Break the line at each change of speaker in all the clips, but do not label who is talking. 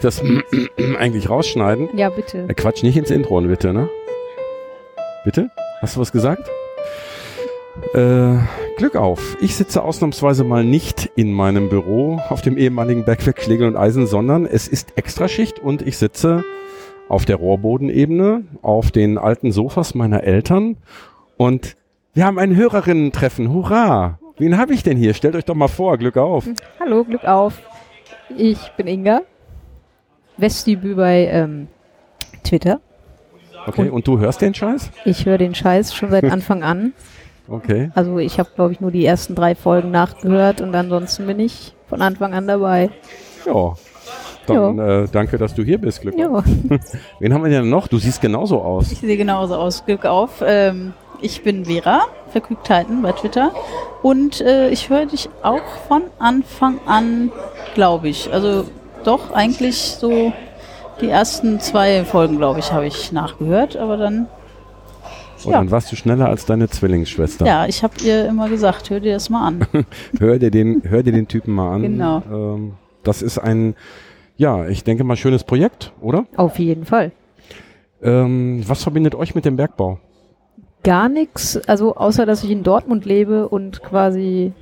ich das eigentlich rausschneiden?
Ja, bitte.
Äh, Quatsch, nicht ins Intro, bitte, ne? Bitte? Hast du was gesagt? Äh, Glück auf. Ich sitze ausnahmsweise mal nicht in meinem Büro auf dem ehemaligen Bergwerk Klegel und Eisen, sondern es ist Extraschicht und ich sitze auf der Rohrbodenebene auf den alten Sofas meiner Eltern und wir haben ein Hörerinnen-Treffen. Hurra! Wen habe ich denn hier? Stellt euch doch mal vor. Glück auf.
Hallo, Glück auf. Ich bin Inga. Westdebüt bei ähm, Twitter.
Okay, und du hörst den Scheiß?
Ich höre den Scheiß schon seit Anfang an.
Okay.
Also ich habe, glaube ich, nur die ersten drei Folgen nachgehört und ansonsten bin ich von Anfang an dabei.
Ja. Dann äh, danke, dass du hier bist, Glück auf. Wen haben wir denn noch? Du siehst genauso aus.
Ich sehe genauso aus. Glück auf. Ähm, ich bin Vera, Vergnügtheiten bei Twitter. Und äh, ich höre dich auch von Anfang an, glaube ich. Also doch, eigentlich so die ersten zwei Folgen, glaube ich, habe ich nachgehört. Aber dann,
Und
Ja.
dann warst du schneller als deine Zwillingsschwester.
ja, ich habe ihr immer gesagt, hör dir das mal an.
Hör dir den, hör dir den Typen mal an.
Genau.
Ähm, das ist ein, ja, ich denke mal schönes Projekt, oder?
Auf jeden Fall.
Ähm, was verbindet euch mit dem Bergbau?
Gar nichts, also außer dass ich in Dortmund lebe und quasi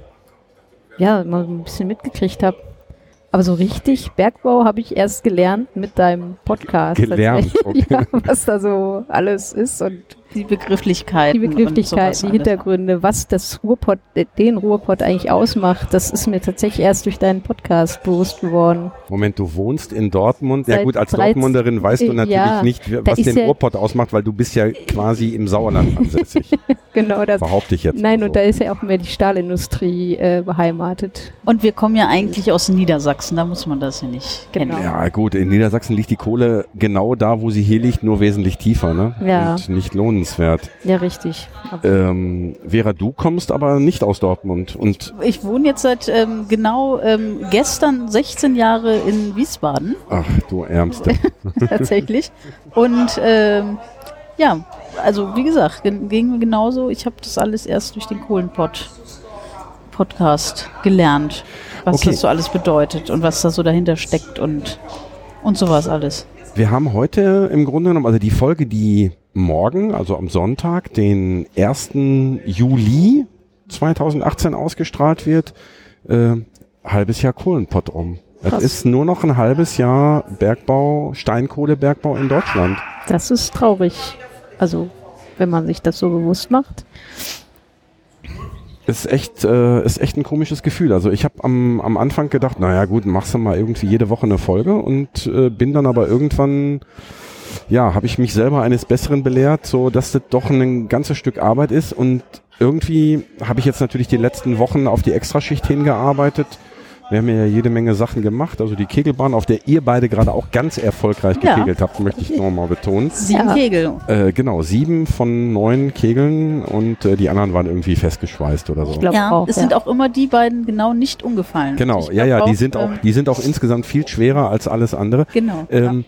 ja mal ein bisschen mitgekriegt habe. Aber so richtig Bergbau habe ich erst gelernt mit deinem Podcast.
Gelernt, okay.
ja, was da so alles ist und
Die Begrifflichkeiten.
die Begrifflichkeiten, die
alles.
Hintergründe, was das Ruhrpott, den Ruhrpott eigentlich ausmacht, das ist mir tatsächlich erst durch deinen Podcast bewusst geworden.
Moment, du wohnst in Dortmund. ja
Seit
gut, als
13
Dortmunderin weißt du natürlich
ja,
nicht, was den
ja-
Ruhrpott ausmacht, weil du bist ja quasi im Sauerland ansässig.
Genau das.
Behaupte ich jetzt.
Nein,
mal
und
so.
da ist ja auch mehr die Stahlindustrie äh, beheimatet.
Und wir kommen ja eigentlich aus Niedersachsen, da muss man das ja nicht
Genau.
kennen.
Ja, gut, in Niedersachsen liegt die Kohle genau da, wo sie hier liegt, nur wesentlich tiefer, ne?
Ja.
Und nicht lohnenswert.
Ja, richtig.
Ähm, Vera, du kommst aber nicht aus Dortmund und
Ich wohne jetzt seit ähm, genau ähm, gestern 16 Jahre in Wiesbaden.
ach, du Ärmste.
tatsächlich. Und ähm, ja, also wie gesagt, ging mir genauso. Ich habe das alles erst durch den Kohlenpott Podcast gelernt, was
Okay.
das so alles bedeutet und was da so dahinter steckt und und sowas alles.
Wir haben heute im Grunde genommen, also die Folge, die morgen, also am Sonntag, den 1. Juli 2018 ausgestrahlt wird, äh, halbes Jahr Kohlenpott rum. Es ist nur noch ein halbes Jahr Bergbau, Steinkohlebergbau in Deutschland.
das ist traurig. Also, wenn man sich das so bewusst macht.
Ist echt, äh, ist echt ein komisches Gefühl. Also ich habe am, am Anfang gedacht, naja gut, machst du mal irgendwie jede Woche eine Folge und äh, bin dann aber irgendwann, ja, habe ich mich selber eines Besseren belehrt, so dass das doch ein ganzes Stück Arbeit ist und irgendwie habe ich jetzt natürlich die letzten Wochen auf die Extraschicht hingearbeitet. Wir haben ja jede Menge Sachen gemacht. Also die Kegelbahn, auf der ihr beide gerade auch ganz erfolgreich
Ja.
gekegelt habt, möchte ich nochmal betonen.
Sieben
Ja.
Kegel.
Äh, genau, sieben von neun Kegeln und äh, die anderen waren irgendwie festgeschweißt oder so.
Ich glaube
Ja,
auch.
es
ja.
sind auch immer die beiden genau nicht umgefallen.
Genau,
Ich
ja,
glaub
ja, die sind auch,
ähm,
die sind auch insgesamt viel schwerer als alles andere.
Genau.
Ähm,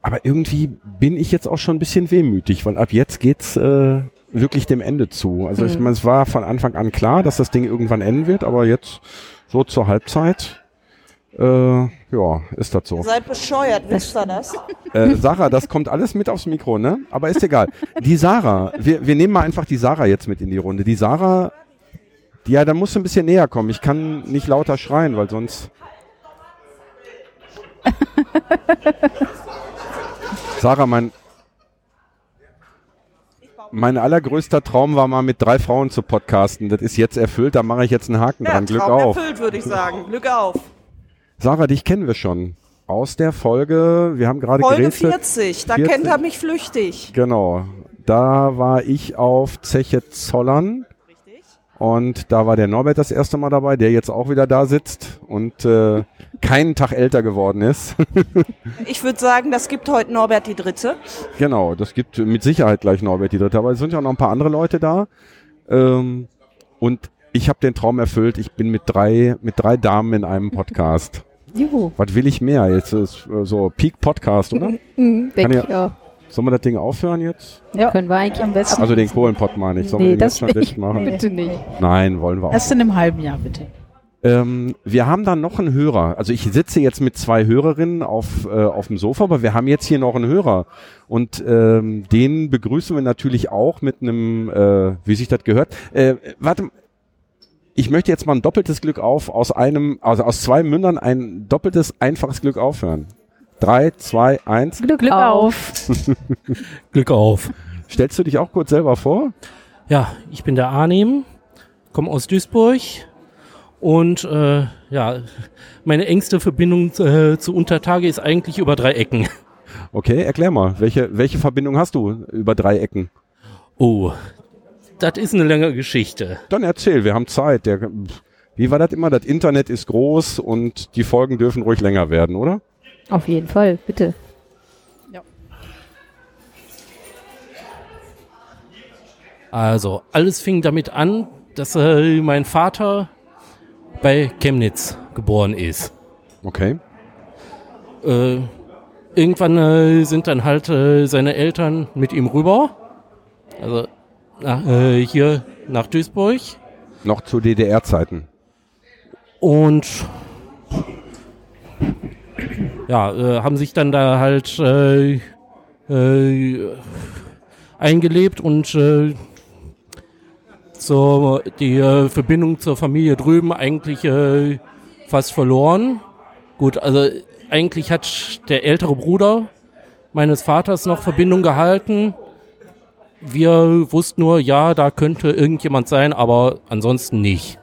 Aber irgendwie bin ich jetzt auch schon ein bisschen wehmütig, weil ab jetzt geht's äh, wirklich dem Ende zu. Also ich
Mhm.
meine, es war von Anfang an klar, dass das Ding irgendwann enden wird, aber jetzt so zur Halbzeit, äh, ja, ist das so.
Seid bescheuert, wisst ihr das?
Äh, Sarah, das kommt alles mit aufs Mikro, ne? Aber ist egal. Die Sarah, wir, wir nehmen mal einfach die Sarah jetzt mit in die Runde. Die Sarah, die, ja, da musst du ein bisschen näher kommen. Ich kann nicht lauter schreien, weil sonst. Sarah, mein, mein allergrößter Traum war mal mit drei Frauen zu podcasten. Das ist jetzt erfüllt, da mache ich jetzt einen Haken
Ja,
dran. Glück
Traum
auf.
erfüllt, würde ich sagen. Glück auf.
Sarah, dich kennen wir schon. Aus der Folge, wir haben gerade
Folge
gerätselt.
40, da
40.
kennt er mich flüchtig.
Genau. Da war ich auf Zeche Zollern
Richtig.
und da war der Norbert das erste Mal dabei, der jetzt auch wieder da sitzt und äh, keinen Tag älter geworden ist.
Ich würde sagen, das gibt heute Norbert die Dritte.
genau, das gibt mit Sicherheit gleich Norbert die dritte, aber es sind ja noch ein paar andere Leute da. Ähm, und ich habe den Traum erfüllt, ich bin mit drei, mit drei Damen in einem Podcast.
Juhu.
Was will ich mehr? Jetzt ist äh, so Peak Podcast, oder?
Mhm,
Kann
denke
ja-
ich auch.
Sollen wir das Ding aufhören jetzt?
Ja.
Können wir eigentlich am besten.
Also den Kohlenpott meine ich. Sollen wir
nee,
den jetzt
das
schon
nicht.
dicht machen?
Bitte nicht.
Nein, wollen wir auch.
Erst in einem halben Jahr, bitte.
Ähm, wir haben dann noch einen Hörer. Also ich sitze jetzt mit zwei Hörerinnen auf, äh, auf dem Sofa, aber wir haben jetzt hier noch einen Hörer. Und ähm, den begrüßen wir natürlich auch mit einem, äh, wie sich das gehört. Äh, warte, ich möchte jetzt mal ein doppeltes Glück auf aus einem, also aus zwei Mündern ein doppeltes, einfaches Glück aufhören. Drei, zwei, eins.
Glück,
Glück
auf.
Glück auf.
Stellst du dich auch kurz selber vor?
Ja, ich bin der Arnim, komme aus Duisburg und äh, ja, meine engste Verbindung äh, zu Untertage ist eigentlich über drei Ecken.
Okay, erklär mal, welche, welche Verbindung hast du über drei Ecken?
Oh, das ist eine lange Geschichte.
Dann erzähl, wir haben Zeit. Der, wie war das immer? Das Internet ist groß und die Folgen dürfen ruhig länger werden, oder?
Auf jeden Fall, bitte.
Also, alles fing damit an, dass äh, mein Vater bei Chemnitz geboren ist.
Okay.
Äh, irgendwann äh, sind dann halt äh, seine Eltern mit ihm rüber. Also nach, äh, hier nach Duisburg.
Noch zu DDR-Zeiten.
Und ja, äh, haben sich dann da halt äh, eingelebt und so die äh, Verbindung zur Familie drüben eigentlich äh, fast verloren. Gut, also eigentlich hat der ältere Bruder meines Vaters noch Verbindung gehalten. Wir wussten nur, ja, da könnte irgendjemand sein, aber ansonsten nicht.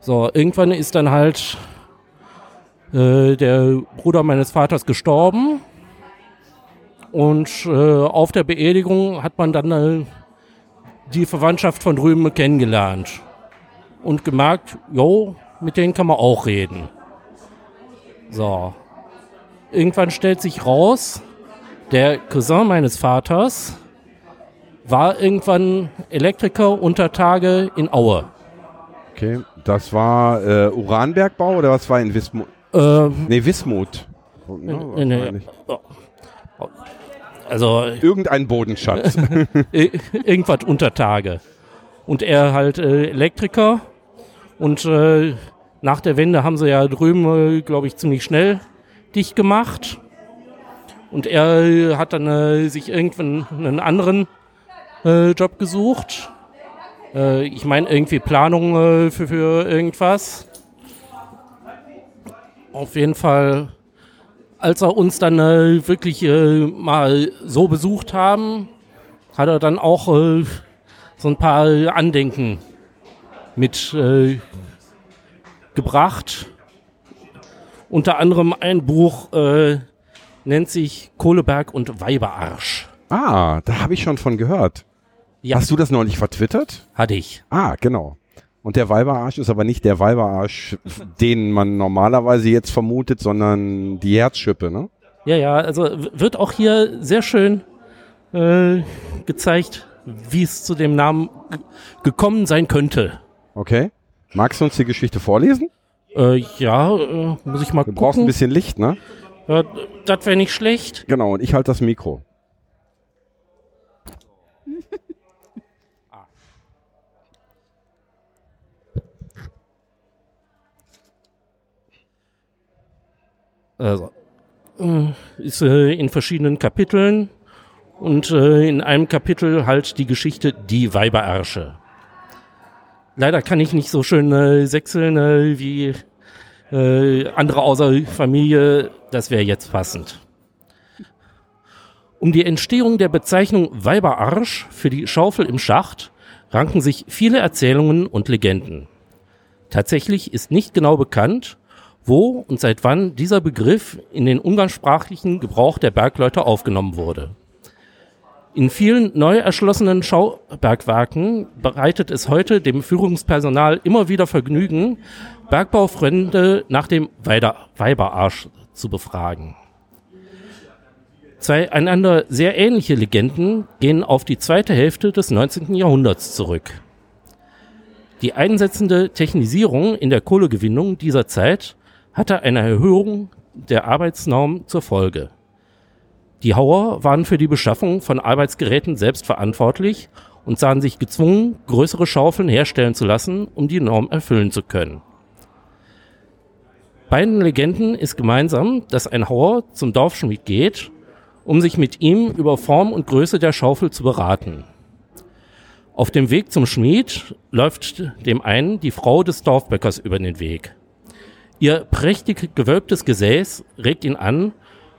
So, irgendwann ist dann halt äh, der Bruder meines Vaters gestorben. Und äh, auf der Beerdigung hat man dann äh, die Verwandtschaft von drüben kennengelernt. Und gemerkt, jo, mit denen kann man auch reden. So. Irgendwann stellt sich raus, der Cousin meines Vaters war irgendwann Elektriker unter Tage in Aue.
Okay. Das war äh, Uranbergbau oder was war in Wismut?
Äh,
Nee, Wismut. No,
nee. Also
Irgendein Bodenschatz.
irgendwas unter Tage. Und er halt äh, Elektriker. Und äh, nach der Wende haben sie ja drüben, äh, glaube ich, ziemlich schnell dicht gemacht. Und er äh, hat dann äh, sich irgendwann einen anderen äh, Job gesucht. Äh, ich meine irgendwie Planung äh, für, für irgendwas. Auf jeden Fall, als er uns dann äh, wirklich äh, mal so besucht haben, hat er dann auch äh, so ein paar Andenken mit äh. Unter anderem ein Buch äh, nennt sich Kohleberg und Weiberarsch.
ah, da habe ich schon von gehört.
Ja,
Hast du das neulich vertwittert?
hatte ich.
Ah, genau. Und der Weiberarsch ist aber nicht der Weiberarsch, den man normalerweise jetzt vermutet, sondern die Herzschippe, ne?
Ja, ja, also wird auch hier sehr schön äh, gezeigt, wie es zu dem Namen gekommen sein könnte.
Okay. Magst du uns die Geschichte vorlesen?
Äh, ja, äh, muss ich mal
Du brauchst ein
gucken.
bisschen Licht, ne?
Ja, das wäre nicht schlecht.
Genau, und ich halte das Mikro.
Also, äh, ist äh, in verschiedenen Kapiteln und äh, in einem Kapitel halt die Geschichte Die Weiberärsche. Leider kann ich nicht so schön sechseln wie andere außer Familie. Das wäre jetzt passend. Um die Entstehung der Bezeichnung Weiberarsch für die Schaufel im Schacht ranken sich viele Erzählungen und Legenden. Tatsächlich ist nicht genau bekannt, wo und seit wann dieser Begriff in den umgangssprachlichen Gebrauch der Bergleute aufgenommen wurde. In vielen neu erschlossenen Schaubergwerken bereitet es heute dem Führungspersonal immer wieder Vergnügen, Bergbaufreunde nach dem Weiberarsch zu befragen. Zwei einander sehr ähnliche Legenden gehen auf die zweite Hälfte des 19. Jahrhunderts zurück. Die einsetzende Technisierung in der Kohlegewinnung dieser Zeit hatte eine Erhöhung der Arbeitsnorm zur Folge. Die Hauer waren für die Beschaffung von Arbeitsgeräten selbst verantwortlich und sahen sich gezwungen, größere Schaufeln herstellen zu lassen, um die Norm erfüllen zu können. Beiden Legenden ist gemeinsam, dass ein Hauer zum Dorfschmied geht, um sich mit ihm über Form und Größe der Schaufel zu beraten. Auf dem Weg zum Schmied läuft dem einen die Frau des Dorfbäckers über den Weg. Ihr prächtig gewölbtes Gesäß regt ihn an,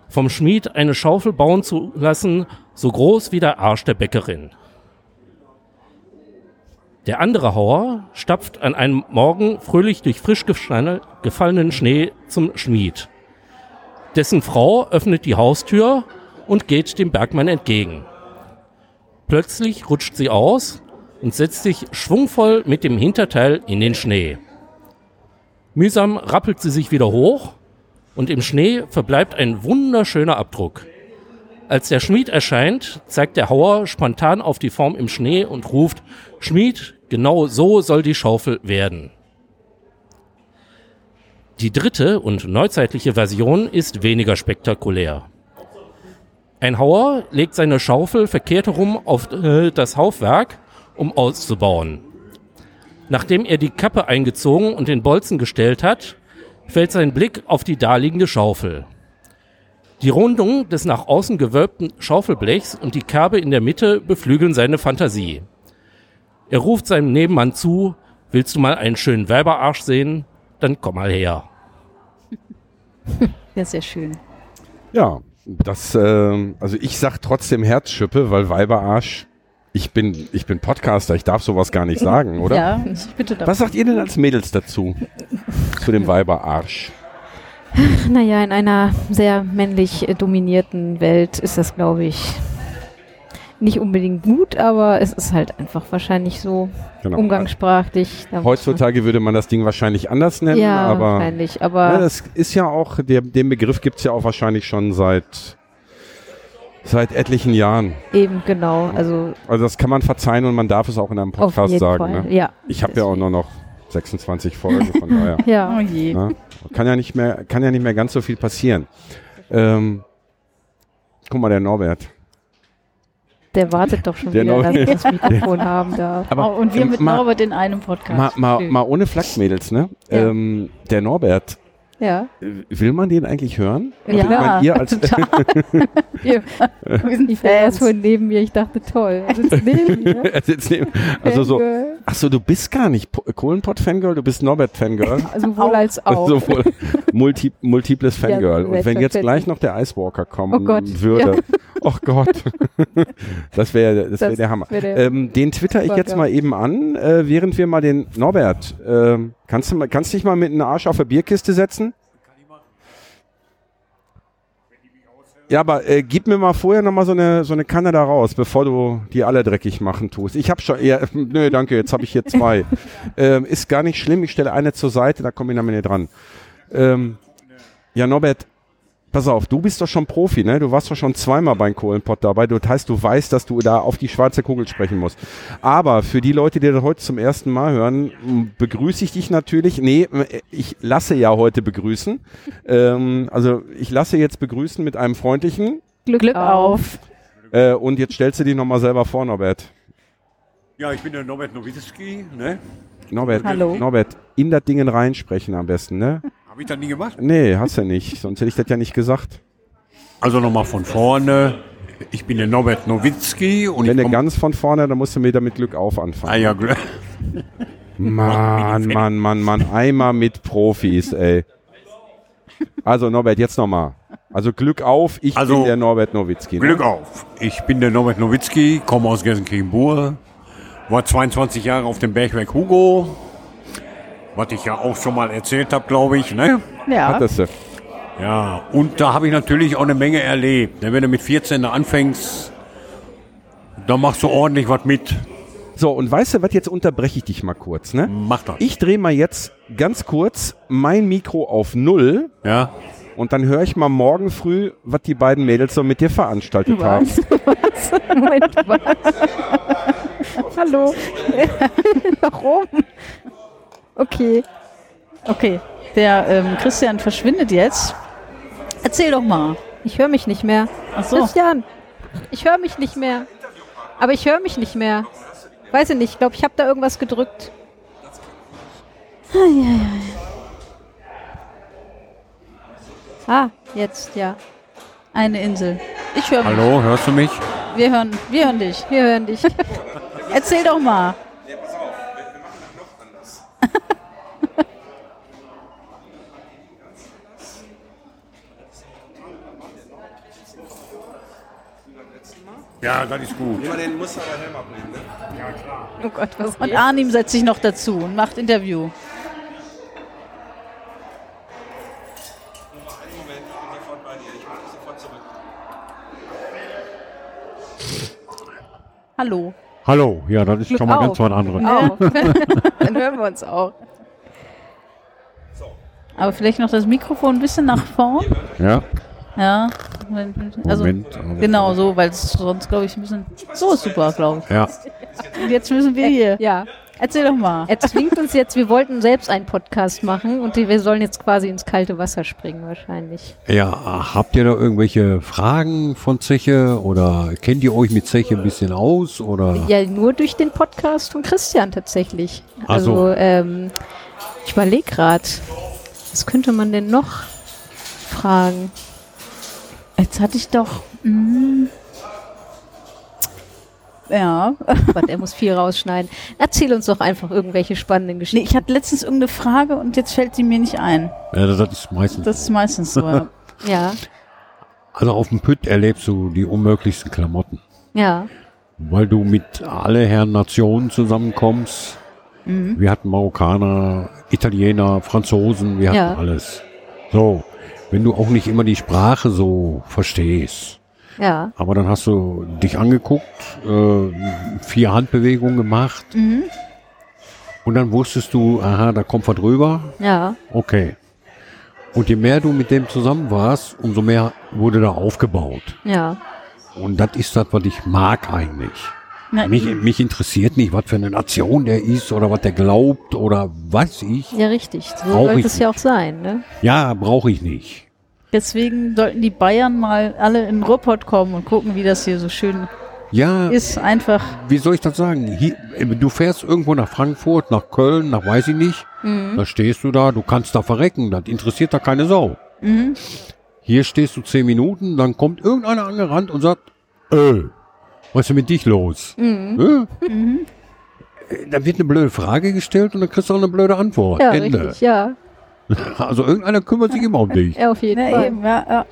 vom Schmied eine Schaufel bauen zu lassen, so groß wie der Arsch der Bäckerin. Der andere Hauer stapft an einem Morgen fröhlich durch frisch gefall- gefallenen Schnee zum Schmied. Dessen Frau öffnet die Haustür und geht dem Bergmann entgegen. Plötzlich rutscht sie aus und setzt sich schwungvoll mit dem Hinterteil in den Schnee. Mühsam rappelt sie sich wieder hoch und im Schnee verbleibt ein wunderschöner Abdruck. Als der Schmied erscheint, zeigt der Hauer spontan auf die Form im Schnee und ruft, Schmied, genau so soll die Schaufel werden. Die dritte und neuzeitliche Version ist weniger spektakulär. Ein Hauer legt seine Schaufel verkehrt herum auf äh, das Haufwerk, um auszubauen. Nachdem er die Kappe eingezogen und den Bolzen gestellt hat, fällt sein Blick auf die daliegende Schaufel. Die Rundung des nach außen gewölbten Schaufelblechs und die Kerbe in der Mitte beflügeln seine Fantasie. Er ruft seinem Nebenmann zu, willst du mal einen schönen Weiberarsch sehen? Dann komm mal her.
Ja, sehr schön.
Ja, das, ähm, also ich sag trotzdem Herzschippe, weil Weiberarsch, ich bin, ich bin Podcaster, ich darf sowas gar nicht sagen, oder?
Ja, ich bitte darum.
Was sagt ihr denn als Mädels dazu? Zu dem Weiberarsch?
Naja, in einer sehr männlich dominierten Welt ist das, glaube ich, nicht unbedingt gut, aber es ist halt einfach wahrscheinlich so
Genau.
umgangssprachlich.
Heutzutage würde man das Ding wahrscheinlich anders nennen,
ja,
aber
wahrscheinlich, aber
ja, das ist ja auch, der, den Begriff gibt's ja auch wahrscheinlich schon seit, seit etlichen Jahren.
eben genau, also
Also das kann man verzeihen und man darf es auch in einem
auf
Podcast
jeden
sagen.
Fall.
Ne?
Ja.
Ich habe ja auch nur noch 26 Folgen, von daher.
Ja,
Oh je.
Ne? Kann ja nicht mehr, kann ja nicht mehr ganz so viel passieren. Ähm, guck mal, der Norbert.
der wartet doch schon
Der
wieder, dass
Norbert-
er das Mikrofon haben darf.
Aber
oh, und wir
ähm,
mit
mal,
Norbert in einem Podcast.
mal, mal, mal ohne Flachsmädels, ne?
Ja.
Ähm, der Norbert,
Ja.
will man den eigentlich hören?
Ja,
ich mein, ihr als,
total. wir, wir sind
Ich war erst
Fans.
vorhin neben mir, ich dachte, toll. Er sitzt neben mir.
Er sitzt neben- also so,
Fangirl.
ach so, du bist gar nicht Po- Kohlenpott-Fangirl, du bist Norbert-Fangirl.
Sowohl als auch.
Sowohl multi, multiples Fangirl. Und wenn jetzt gleich noch der Icewalker kommen
Oh Gott,
würde, oh Gott, das wäre das wär
Das
der Hammer.
wär der
ähm, den twitter ich jetzt mal eben an, äh, während wir mal den Norbert, ähm, kannst du mal, kannst dich mal mit einem Arsch auf der Bierkiste setzen? Ja, aber äh, gib mir mal vorher noch mal so eine so eine Kanne da raus, bevor du die alle dreckig machen tust. Ich habe schon, ja, nö, danke, jetzt habe ich hier zwei. ähm, ist gar nicht schlimm, ich stelle eine zur Seite, da komme ich damit nicht dran. Ähm, ja, Norbert, pass auf, du bist doch schon Profi, ne? Du warst doch schon zweimal beim Kohlenpott dabei. Das heißt, du weißt, dass du da auf die schwarze Kugel sprechen musst. Aber für die Leute, die das heute zum ersten Mal hören, begrüße ich dich natürlich. Nee, ich lasse ja heute begrüßen. Ähm, also ich lasse jetzt begrüßen mit einem freundlichen.
Glück,
Glück auf.
Äh, und jetzt stellst du dich nochmal selber vor, Norbert.
Ja, ich bin der Norbert Nowitzki, ne?
Norbert,
Hallo.
Norbert, in das Ding reinsprechen am besten, ne?
Habe ich das nie gemacht?
Nee, hast du nicht. Sonst hätte ich das ja nicht gesagt.
Also nochmal von vorne. Ich bin der Norbert Nowitzki und
Wenn
ich
du ganz von vorne, dann musst du wieder mit Glück auf anfangen.
Ah ja, Glück.
Mann, Mann, Mann, Mann, einmal mit Profis, ey. Also Norbert, jetzt nochmal. Also Glück auf, ich
Also,
bin der Norbert Nowitzki. Ne?
Glück auf. Ich bin der Norbert Nowitzki, komme aus Gelsenkirchen-Bur, war 22 Jahre auf dem Bergwerk Hugo, was ich ja auch schon mal erzählt habe, glaube ich, ne?
Ja.
Hattest du.
Ja, und da habe ich natürlich auch eine Menge erlebt. Ne, Wenn du mit 14 da anfängst, dann machst du ordentlich was mit.
So, und weißt du was, jetzt unterbreche ich dich mal kurz, ne?
Mach das.
Ich drehe mal jetzt ganz kurz mein Mikro auf Null
Ja,
und dann höre ich mal morgen früh, was die beiden Mädels so mit dir veranstaltet haben.
Moment, was? Hallo. Warum? Okay.
Okay, der ähm, Christian verschwindet jetzt. Erzähl doch mal.
Ich höre mich nicht mehr.
Ach so.
Christian, ich höre mich nicht mehr. Aber ich höre mich nicht mehr. Weiß ich nicht, ich glaube, ich habe da irgendwas gedrückt. Ah, jetzt, ja.
Eine Insel. Ich höre
Hallo, hörst du mich?
Wir hören, wir hören dich.
Wir hören dich.
Erzähl doch mal.
Ja, das ist gut.
den muss aber Helm abnehmen, ne?
Oh Gott, was
Und Arnim setzt sich noch dazu und macht Interview. Hallo.
Hallo, ja, das ist
Glück
schon mal
auf.
ganz was anderes.
Auch. Dann hören wir uns auch.
Aber vielleicht noch das Mikrofon ein bisschen nach vorn.
Ja,
Ja. Also,
Moment. also-
genau so, weil es sonst, glaube ich, ein bisschen. So ist super, glaube
Ja,
ich. Und jetzt müssen wir hier.
Ja.
Erzähl doch mal.
Er zwingt uns jetzt, wir wollten selbst einen Podcast machen und wir sollen jetzt quasi ins kalte Wasser springen wahrscheinlich.
ja, habt ihr da irgendwelche Fragen von Zeche oder kennt ihr euch mit Zeche ein bisschen aus oder?
Ja, nur durch den Podcast von Christian tatsächlich.
Ach so.
Also, ähm, ich überlege gerade, was könnte man denn noch fragen?
Jetzt hatte ich doch. mm, ja.
Gott, er muss viel rausschneiden. Erzähl uns doch einfach irgendwelche spannenden
Nee,
Geschichten.
ich hatte letztens irgendeine Frage und jetzt fällt sie mir nicht ein.
Ja, das ist meistens.
Das ist meistens so. ja.
Ja,
Also auf dem Pütt erlebst du die unmöglichsten Klamotten,
ja,
weil du mit alle Herren Nationen zusammenkommst. Wir hatten Marokkaner, Italiener, Franzosen, wir hatten
Ja.
alles. So, wenn du auch nicht immer die Sprache so verstehst,
ja,
aber dann hast du dich angeguckt, äh, vier Handbewegungen gemacht und dann wusstest du, aha, da kommt was drüber,
ja,
okay. Und je mehr du mit dem zusammen warst, umso mehr wurde da aufgebaut.
ja.
Und das ist das, was ich mag eigentlich.
Na,
Mich, mich interessiert nicht, was für eine Nation der ist oder was der glaubt oder weiß ich.
Ja, richtig. So sollte
ich
es ja auch sein, ne?
Ja, brauche ich nicht.
Deswegen sollten die Bayern mal alle in den Ruhrpott kommen und gucken, wie das hier so schön
Ja,
ist. Einfach.
wie soll ich das sagen? Hier, äh, du fährst irgendwo nach Frankfurt, nach Köln, nach weiß ich nicht. Da stehst du da, du kannst da verrecken. Das interessiert da keine Sau. Hier stehst du zehn Minuten, dann kommt irgendeiner angerannt und sagt, äh, was ist denn mit dich los? Äh? Äh, Dann wird eine blöde Frage gestellt und dann kriegst du auch eine blöde Antwort.
Ja,
Ende.
richtig, ja.
Also irgendeiner kümmert sich immer um dich.
Ja, auf jeden
Ja,
Fall.
eben, ja, ja.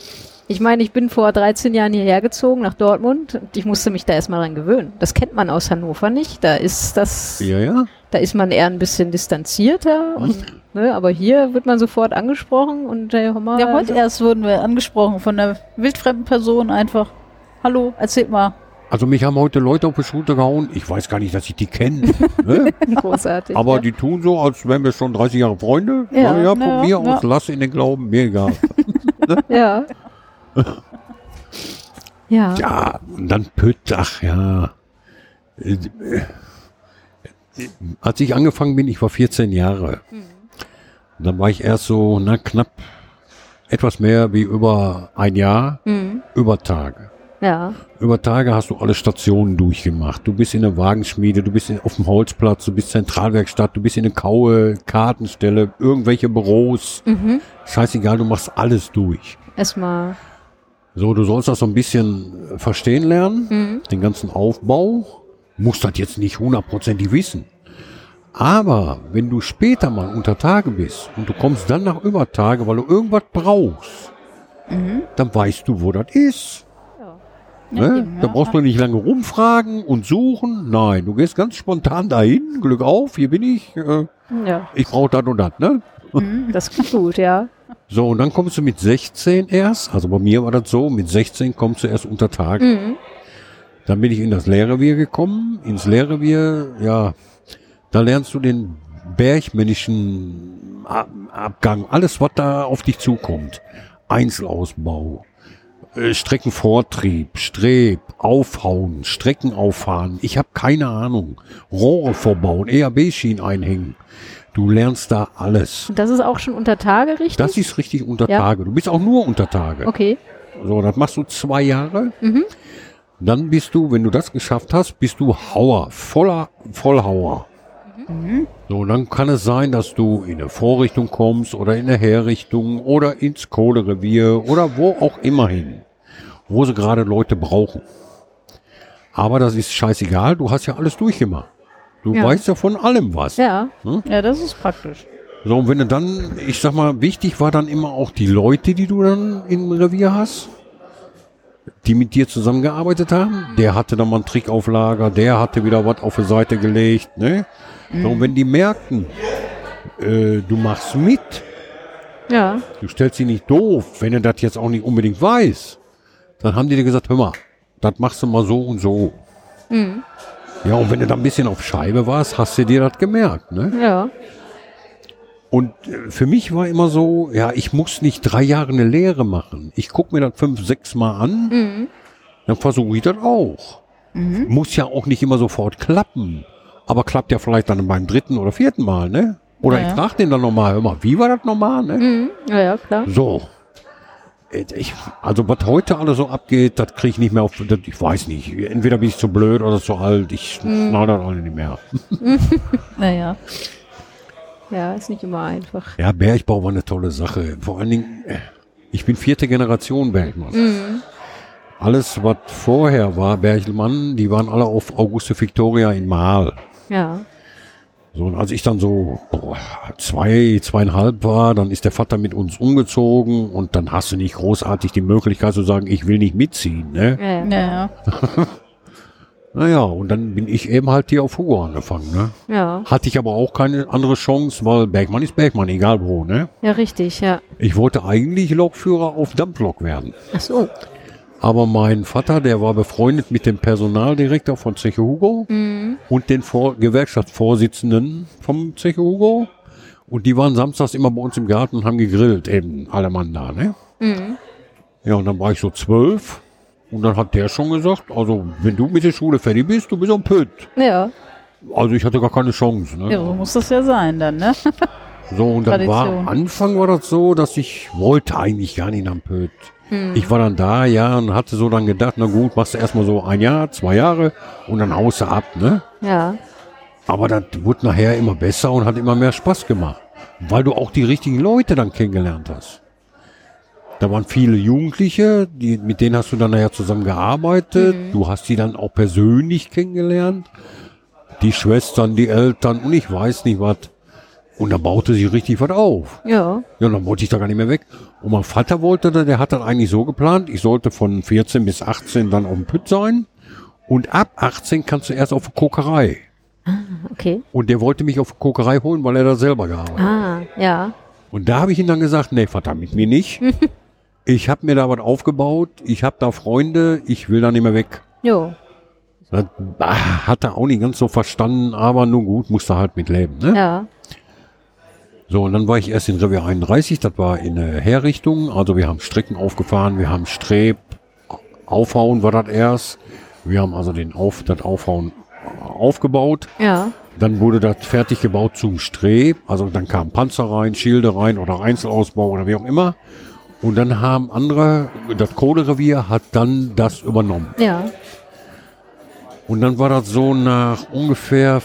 Ich meine, ich bin vor 13 Jahren hierher gezogen nach Dortmund und ich musste mich da erstmal dran gewöhnen. Das kennt man aus Hannover nicht. Da ist das,
Ja, ja.
da ist man eher ein bisschen distanzierter und, ne, aber hier wird man sofort angesprochen und hör mal,
ja, heute erst wurden wir angesprochen von einer wildfremden Person einfach. Hallo, erzählt mal.
Also mich haben heute Leute auf die Schulter gehauen. Ich weiß gar nicht, dass ich die kenne. ne?
großartig.
Aber
ja.
die tun so, als wären wir schon 30 Jahre Freunde.
Ja,
Ja, ja, von
na,
mir
ja.
aus, lass in den Glauben, mir egal.
ja. ja.
ja, und dann Pütt, ach ja. Als ich angefangen bin, ich war 14 Jahre. Dann war ich erst so, na knapp, etwas mehr wie über ein Jahr,
Mhm.
über Tage.
Ja.
Über Tage hast du alle Stationen durchgemacht. Du bist in der Wagenschmiede, du bist in, auf dem Holzplatz, du bist Zentralwerkstatt, du bist in der Kaue, Kartenstelle, irgendwelche Büros.
Mhm.
Scheißegal, du machst alles durch.
Erstmal.
So, du sollst das so ein bisschen äh, verstehen lernen,
Mhm.
den ganzen Aufbau. Musst das jetzt nicht hundertprozentig wissen. Aber wenn du später mal unter Tage bist und du kommst dann nach über Tage, weil du irgendwas brauchst,
Mhm.
dann weißt du, wo das ist. Ne?
eben,
Da
ja.
brauchst du nicht lange rumfragen und suchen. Nein, du gehst ganz spontan dahin. Glück auf, hier bin ich. Äh,
Ja.
ich brauche das und das. Ne?
Mhm, das klingt gut, ja.
So, und dann kommst du mit 16 erst. Also bei mir war das so, mit 16 kommst du erst unter Tage.
Mhm.
Dann bin ich in das Lehrrevier gekommen. Ins Lehrrevier, ja, da lernst du den bergmännischen Ab Abgang. Alles, was da auf dich zukommt. Einzelausbau. Äh, Streckenvortrieb, Streb, Aufhauen, Strecken auffahren. Ich habe keine Ahnung. Rohre vorbauen, EAB-Schienen einhängen. Du lernst da alles.
Und das ist auch schon unter Tage, richtig?
Das ist richtig unter
Ja.
Tage. Du bist auch nur unter Tage.
okay.
So, das machst du zwei Jahre.
Mhm.
Dann bist du, wenn du das geschafft hast, bist du Hauer, voller Vollhauer. So, und dann kann es sein, dass du in eine Vorrichtung kommst oder in eine Herrichtung oder ins Kohlerevier oder wo auch immer hin, wo sie gerade Leute brauchen. Aber das ist scheißegal, du hast ja alles durchgemacht. Du
Ja.
weißt ja von allem was.
Ja.
Ja, das ist praktisch.
So, und wenn du dann, ich sag mal, wichtig war dann immer auch die Leute, die du dann im Revier hast, die mit dir zusammengearbeitet haben. Der hatte dann mal einen Trick auf Lager, der hatte wieder was auf die Seite gelegt, ne? So, und wenn die merkten, äh, du machst mit,
Ja.
du stellst sie nicht doof, wenn du das jetzt auch nicht unbedingt weißt, dann haben die dir gesagt, hör mal, das machst du mal so und so. Ja, und wenn du da ein bisschen auf Scheibe warst, hast du dir das gemerkt, ne?
Ja.
Und äh, für mich war immer so, ja, ich muss nicht drei Jahre eine Lehre machen. Ich gucke mir das fünf, sechs Mal an, dann versuche ich das auch. Muss ja auch nicht immer sofort klappen. Aber klappt ja vielleicht dann beim dritten oder vierten Mal, ne? Oder
Ja.
ich frage den dann nochmal, hör mal, wie war das nochmal, ne?
Mhm. Ja, ja, klar.
So. Äh, Ich, also was heute alles so abgeht, das kriege ich nicht mehr auf, das, ich weiß nicht. Entweder bin ich zu blöd oder zu alt, ich schnall das alle nicht mehr.
Naja.
Ja, ist nicht immer einfach.
Ja, Bergbau war eine tolle Sache. Vor allen Dingen, äh, ich bin vierte Generation Bergmann. Alles, was vorher war, Bergelmann, die waren alle auf Auguste Victoria in Mahl.
Ja.
So, und als ich dann so boah, zwei, zweieinhalb war, dann ist der Vater mit uns umgezogen und dann hast du nicht großartig die Möglichkeit zu sagen, ich will nicht mitziehen. Ne?
Ja, ja.
Naja.
Naja, und dann bin ich eben halt hier auf Hugo angefangen. Ne?
Ja.
Hatte ich aber auch keine andere Chance, weil Bergmann ist Bergmann, egal wo. Ne?
Ja, richtig, ja.
Ich wollte eigentlich Lokführer auf Dampflok werden.
Ach so.
Aber mein Vater, der war befreundet mit dem Personaldirektor von Zeche Hugo und den Vor Gewerkschaftsvorsitzenden vom Zeche Hugo. Und die waren samstags immer bei uns im Garten und haben gegrillt, eben alle Mann da, ne? Ja, und dann war ich so zwölf. Und dann hat der schon gesagt, also wenn du mit der Schule fertig bist, du bist am Pütt.
Ja.
Also ich hatte gar keine Chance. Ne?
Ja, so muss das ja sein dann, ne?
So, und dann war,
Tradition.
Anfang war das so, dass ich wollte eigentlich gar nicht am Pöt. Ich war dann da, ja, und hatte so dann gedacht, na gut, machst du erstmal so ein Jahr, zwei Jahre und dann haust du ab, ne?
Ja.
Aber das wurde nachher immer besser und hat immer mehr Spaß gemacht. Weil du auch die richtigen Leute dann kennengelernt hast. Da waren viele Jugendliche, die, mit denen hast du dann nachher zusammen gearbeitet. Du hast die dann auch persönlich kennengelernt. Die Schwestern, die Eltern und ich weiß nicht was. Und da baute sich richtig was auf.
Ja.
Ja, und dann wollte ich da gar nicht mehr weg. Und mein Vater wollte, der hat dann eigentlich so geplant, ich sollte von 14 bis 18 dann auf dem Pütt sein. Und ab 18 kannst du erst auf die Kokerei.
Okay.
Und der wollte mich auf die Kokerei holen, weil er da selber gearbeitet hat.
Ah, ja.
Und da habe ich ihm dann gesagt, nee, Vater, mit mir nicht. Ich habe mir da was aufgebaut, ich habe da Freunde, ich will da nicht mehr weg.
Jo.
Das ah, hat er auch nicht ganz so verstanden, aber nun gut, musste halt mit leben. Ne?
Ja.
So, und dann war ich erst in Revier 31, das war in der Herrichtung. Also wir haben Strecken aufgefahren, wir haben Streb, Aufhauen war das erst. Wir haben also den Auf, das Aufhauen aufgebaut.
Ja.
Dann wurde das fertig gebaut zum Streb. Also dann kamen Panzer rein, Schilde rein oder Einzelausbau oder wie auch immer. Und dann haben andere, das Kohlerevier hat dann das übernommen.
Ja.
Und dann war das so nach ungefähr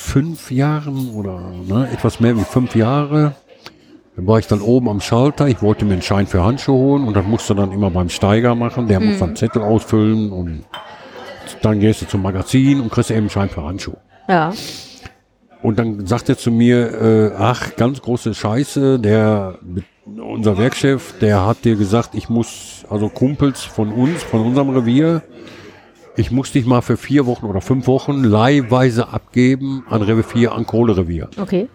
fünf Jahren oder ne, etwas mehr wie fünf Jahre. Da war ich dann oben am Schalter. Ich wollte mir einen Schein für Handschuhe holen und das musste dann immer beim Steiger machen. Der muss dann Zettel ausfüllen und dann gehst du zum Magazin und kriegst eben einen Schein für Handschuhe.
Ja.
Und dann sagt er zu mir, äh, ach, ganz große Scheiße, der, unser Werkchef, der hat dir gesagt, ich muss, also Kumpels von uns, von unserem Revier, ich muss dich mal für vier Wochen oder fünf Wochen leihweise abgeben an Revier, an Kohlerevier.
Okay.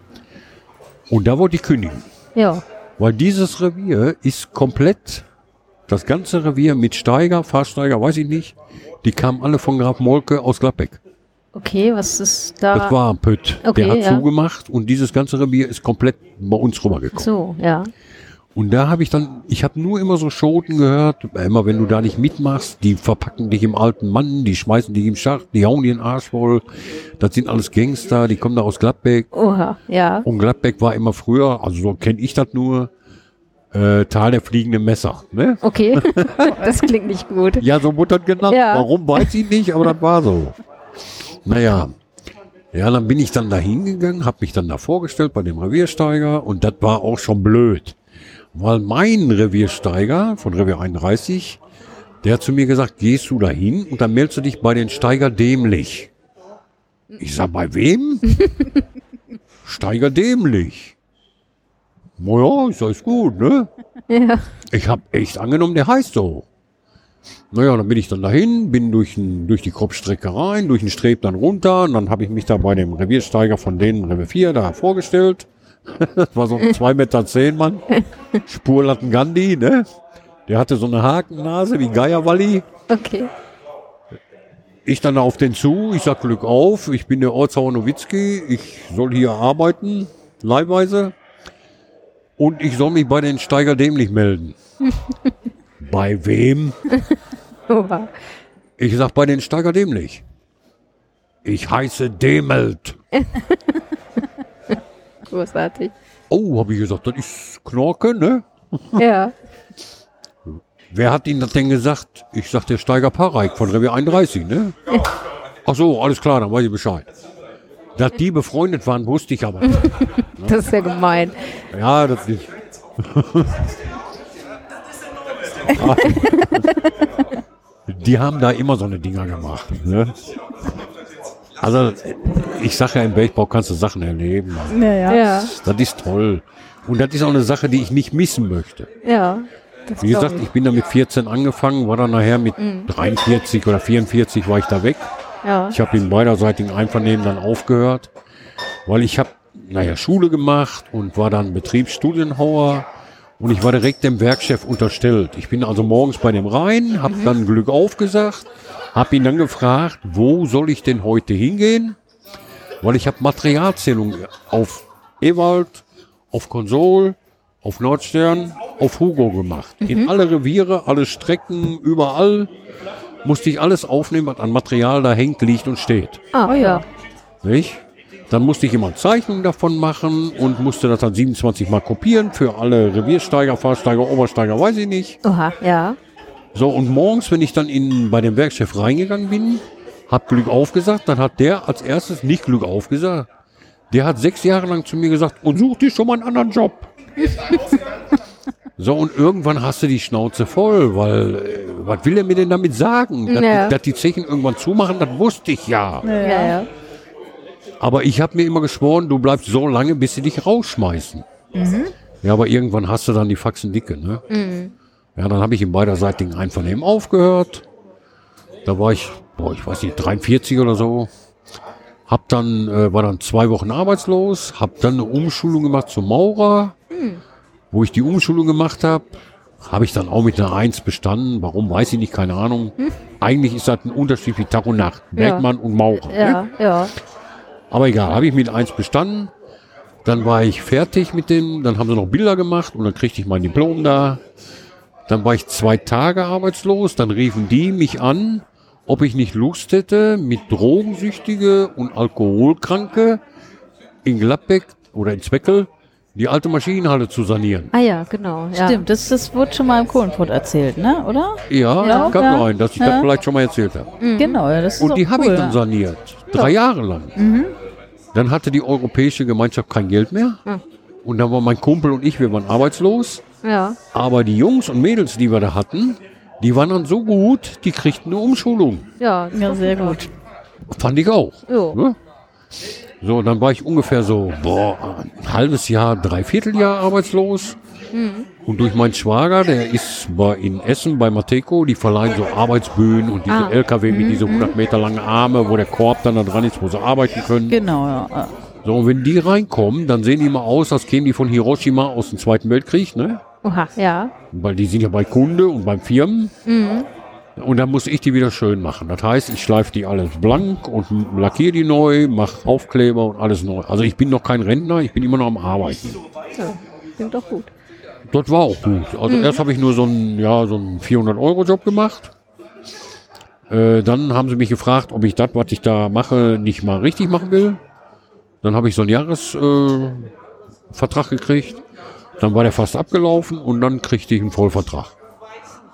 Und da wollte ich kündigen.
Ja.
Weil dieses Revier ist komplett, das ganze Revier mit Steiger, Fahrsteiger, weiß ich nicht, die kamen alle von Graf Molke aus Gladbeck.
Okay, was ist da?
Das war ein Pütt.
Okay,
der hat
ja.
zugemacht und dieses ganze Revier ist komplett bei uns rübergekommen.
So, ja.
Und da habe ich dann, ich habe nur immer so Schoten gehört, immer wenn du da nicht mitmachst, die verpacken dich im alten Mann, die schmeißen dich im Schacht, die hauen dir den Arsch voll. Das sind alles Gangster, die kommen da aus Gladbeck.
Oha, ja.
Und Gladbeck war immer früher, also so kenne ich das nur, äh, Tal der fliegenden Messer. Ne?
Okay. das klingt nicht gut.
Ja, so wurde das genannt.
Ja.
Warum weiß ich nicht, aber das war so. Naja. Ja, dann bin ich dann da hingegangen, habe mich dann da vorgestellt bei dem Reviersteiger und das war auch schon blöd. Weil mein Reviersteiger von Revier 31, der hat zu mir gesagt, gehst du da hin und dann meldest du dich bei den Steiger dämlich. Ich sag, bei wem? Steiger dämlich. Naja, ist alles gut, ne?
Ja.
Ich habe echt angenommen, der heißt so. Naja, dann bin ich dann dahin, bin durch, ein, durch die Kopfstrecke rein, durch den Streb dann runter und dann habe ich mich da bei dem Reviersteiger von denen, Revier 4, da vorgestellt. Das war so ein 2,10 Meter zehn Mann. Spurlatten Gandhi, ne? Der hatte so eine Hakennase wie Geierwalli.
Okay.
Ich dann auf den zu, ich sag Glück auf, ich bin der Ortshauer Nowitzki, ich soll hier arbeiten, leihweise. Und ich soll mich bei den Steiger dämlich melden. bei wem?
Oha.
Ich sag bei den Steiger dämlich. Ich heiße Demelt.
Großartig.
Oh, habe ich gesagt, das ist Knorke, ne?
Ja.
Wer hat Ihnen das denn gesagt? Ich sag der Steiger Pareik von Revier 31, ne? Ach so, alles klar, dann weiß ich Bescheid. Dass die befreundet waren, wusste ich aber. nicht.
Das ist ja gemein.
Ja, das ist. Die haben da immer so eine Dinger gemacht. Ne? Also, ich sage ja, im Bergbau kannst du Sachen erleben.
Ja,
Ja.
Das ist toll. Und das ist auch eine Sache, die ich nicht missen möchte.
Ja. Das
Wie gesagt, ich bin da mit 14 angefangen, war dann nachher mit 43 oder 44 war ich da weg.
Ja.
Ich habe in beiderseitigen Einvernehmen dann aufgehört, weil ich habe, naja, Schule gemacht und war dann Betriebsstudienhauer und ich war direkt dem Werkchef unterstellt. Ich bin also morgens bei dem rein, habe dann Glück aufgesagt, habe ihn dann gefragt, wo soll ich denn heute hingehen? Weil ich habe Materialzählung auf Ewald, auf Konsol, auf Nordstern, auf Hugo gemacht. In alle Reviere, alle Strecken, überall musste ich alles aufnehmen, was an Material da hängt, liegt und steht.
Ah, ja.
Nicht? Dann musste ich immer Zeichnungen davon machen und musste das dann 27 Mal kopieren für alle Reviersteiger, Fahrsteiger, Obersteiger, weiß ich nicht.
Oha, ja.
So, und morgens, wenn ich dann in, bei dem Werkchef reingegangen bin, hab Glück aufgesagt, dann hat der als erstes nicht Glück aufgesagt. Der hat sechs Jahre lang zu mir gesagt, und such dir schon mal einen anderen Job. so, und irgendwann hast du die Schnauze voll, weil, äh, was will er mir denn damit sagen? Dass,
Ja.
die, dass die Zechen irgendwann zumachen, das wusste ich ja.
Ja, ja.
Aber ich habe mir immer geschworen, du bleibst so lange, bis sie dich rausschmeißen. Ja, aber irgendwann hast du dann die Faxen dicke, ne? Ja, dann habe ich im beiderseitigen Einvernehmen aufgehört. Da war ich, boah, ich weiß nicht, 43 oder so. Hab dann, äh, war dann zwei Wochen arbeitslos, hab dann eine Umschulung gemacht zum Maurer. Wo ich die Umschulung gemacht habe, habe ich dann auch mit einer Eins bestanden. Warum, weiß ich nicht, keine Ahnung. Eigentlich ist das ein Unterschied wie Tag und Nacht. Bergmann und Maurer. ne?
Ja, ja.
Aber egal, habe ich mit eins bestanden. Dann war ich fertig mit dem, dann haben sie noch Bilder gemacht und dann kriegte ich mein Diplom da. Dann war ich zwei Tage arbeitslos, dann riefen die mich an, ob ich nicht Lust hätte, mit Drogensüchtige und Alkoholkranke in Gladbeck oder in Zweckel die alte Maschinenhalle zu sanieren.
Ah ja, genau. Ja.
Stimmt, das, das wurde schon mal im Kohlenpott erzählt, ne? Oder?
Ja,
Ja,
kann
ja.
sein, dass ich
Ja.
das vielleicht schon mal erzählt habe.
Genau, ja, das ist
Und die habe
cool,
ich dann
ja.
saniert. Drei Jahre lang. Dann hatte die Europäische Gemeinschaft kein Geld mehr. Und dann war mein Kumpel und ich, wir waren arbeitslos.
Ja.
Aber die Jungs und Mädels, die wir da hatten, die waren dann so gut, die kriegten eine Umschulung.
Ja,
Ja, sehr gut.
Fand ich auch.
Jo.
Ne? So, dann war ich ungefähr so, boah, ein halbes Jahr, dreiviertel Jahr arbeitslos. Und durch meinen Schwager, der ist bei, in Essen bei Mateco, die verleihen so Arbeitsböen und diese
Ah.
LKW mit diese 100 Meter langen Arme, wo der Korb dann da dran ist, wo sie arbeiten können.
Genau, ja.
So, und wenn die reinkommen, dann sehen die mal aus, als kämen die von Hiroshima aus dem Zweiten Weltkrieg, ne?
Oha, ja.
Weil die sind ja bei Kunde und beim Firmen. Und dann muss ich die wieder schön machen. Das heißt, ich schleife die alles blank und lackiere die neu, mache Aufkleber und alles neu. Also ich bin noch kein Rentner, ich bin immer noch am Arbeiten.
ja. Klingt doch gut.
Das war auch gut. Also erst habe ich nur so einen, ja, so einen 400-Euro-Job gemacht. Äh, dann haben sie mich gefragt, ob ich das, was ich da mache, nicht mal richtig machen will. Dann habe ich so einen Jahresvertrag äh, gekriegt. Dann war der fast abgelaufen und dann kriegte ich einen Vollvertrag.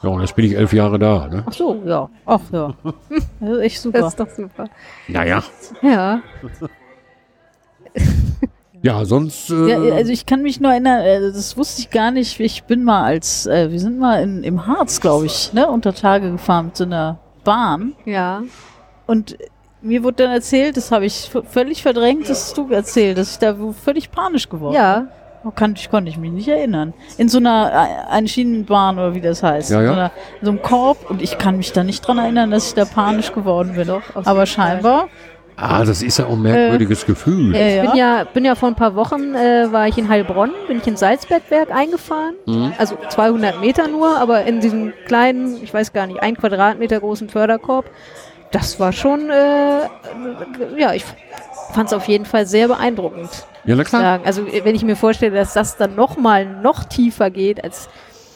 Ja, und jetzt bin ich elf Jahre da. Ne?
Ach so, ja.
Ach ja. Das ist echt super.
Das ist doch super.
Naja,
Ja.
Ja, sonst. Äh,
Ja, also ich kann mich nur erinnern, äh, das wusste ich gar nicht. Ich bin mal als, äh, wir sind mal in, im Harz, glaube ich, ne, unter Tage gefahren mit so einer Bahn.
Ja.
Und mir wurde dann erzählt, das habe ich völlig verdrängt, das hast du erzählt, dass ich da völlig panisch geworden
Ja.
bin. Kann, ich konnte ich mich nicht erinnern. In so einer äh, eine Schienenbahn oder wie das heißt.
Ja,
in,
ja.
So einer, in so einem Korb und ich kann mich da nicht dran erinnern, dass ich da panisch geworden bin.
Doch,
Aber
jeden Fall.
Ah, das ist ja auch ein merkwürdiges Gefühl.
Äh,
Ich bin ja, bin ja vor ein paar Wochen, äh, war ich in Heilbronn, bin ich in Salzbergwerk eingefahren. Also 200 Meter nur, aber in diesem kleinen, ich weiß gar nicht, ein Quadratmeter großen Förderkorb. Das war schon, äh, ja, ich fand es auf jeden Fall sehr beeindruckend.
Ja, na klar.
Sagen. Also wenn ich mir vorstelle, dass das dann noch mal noch tiefer geht als,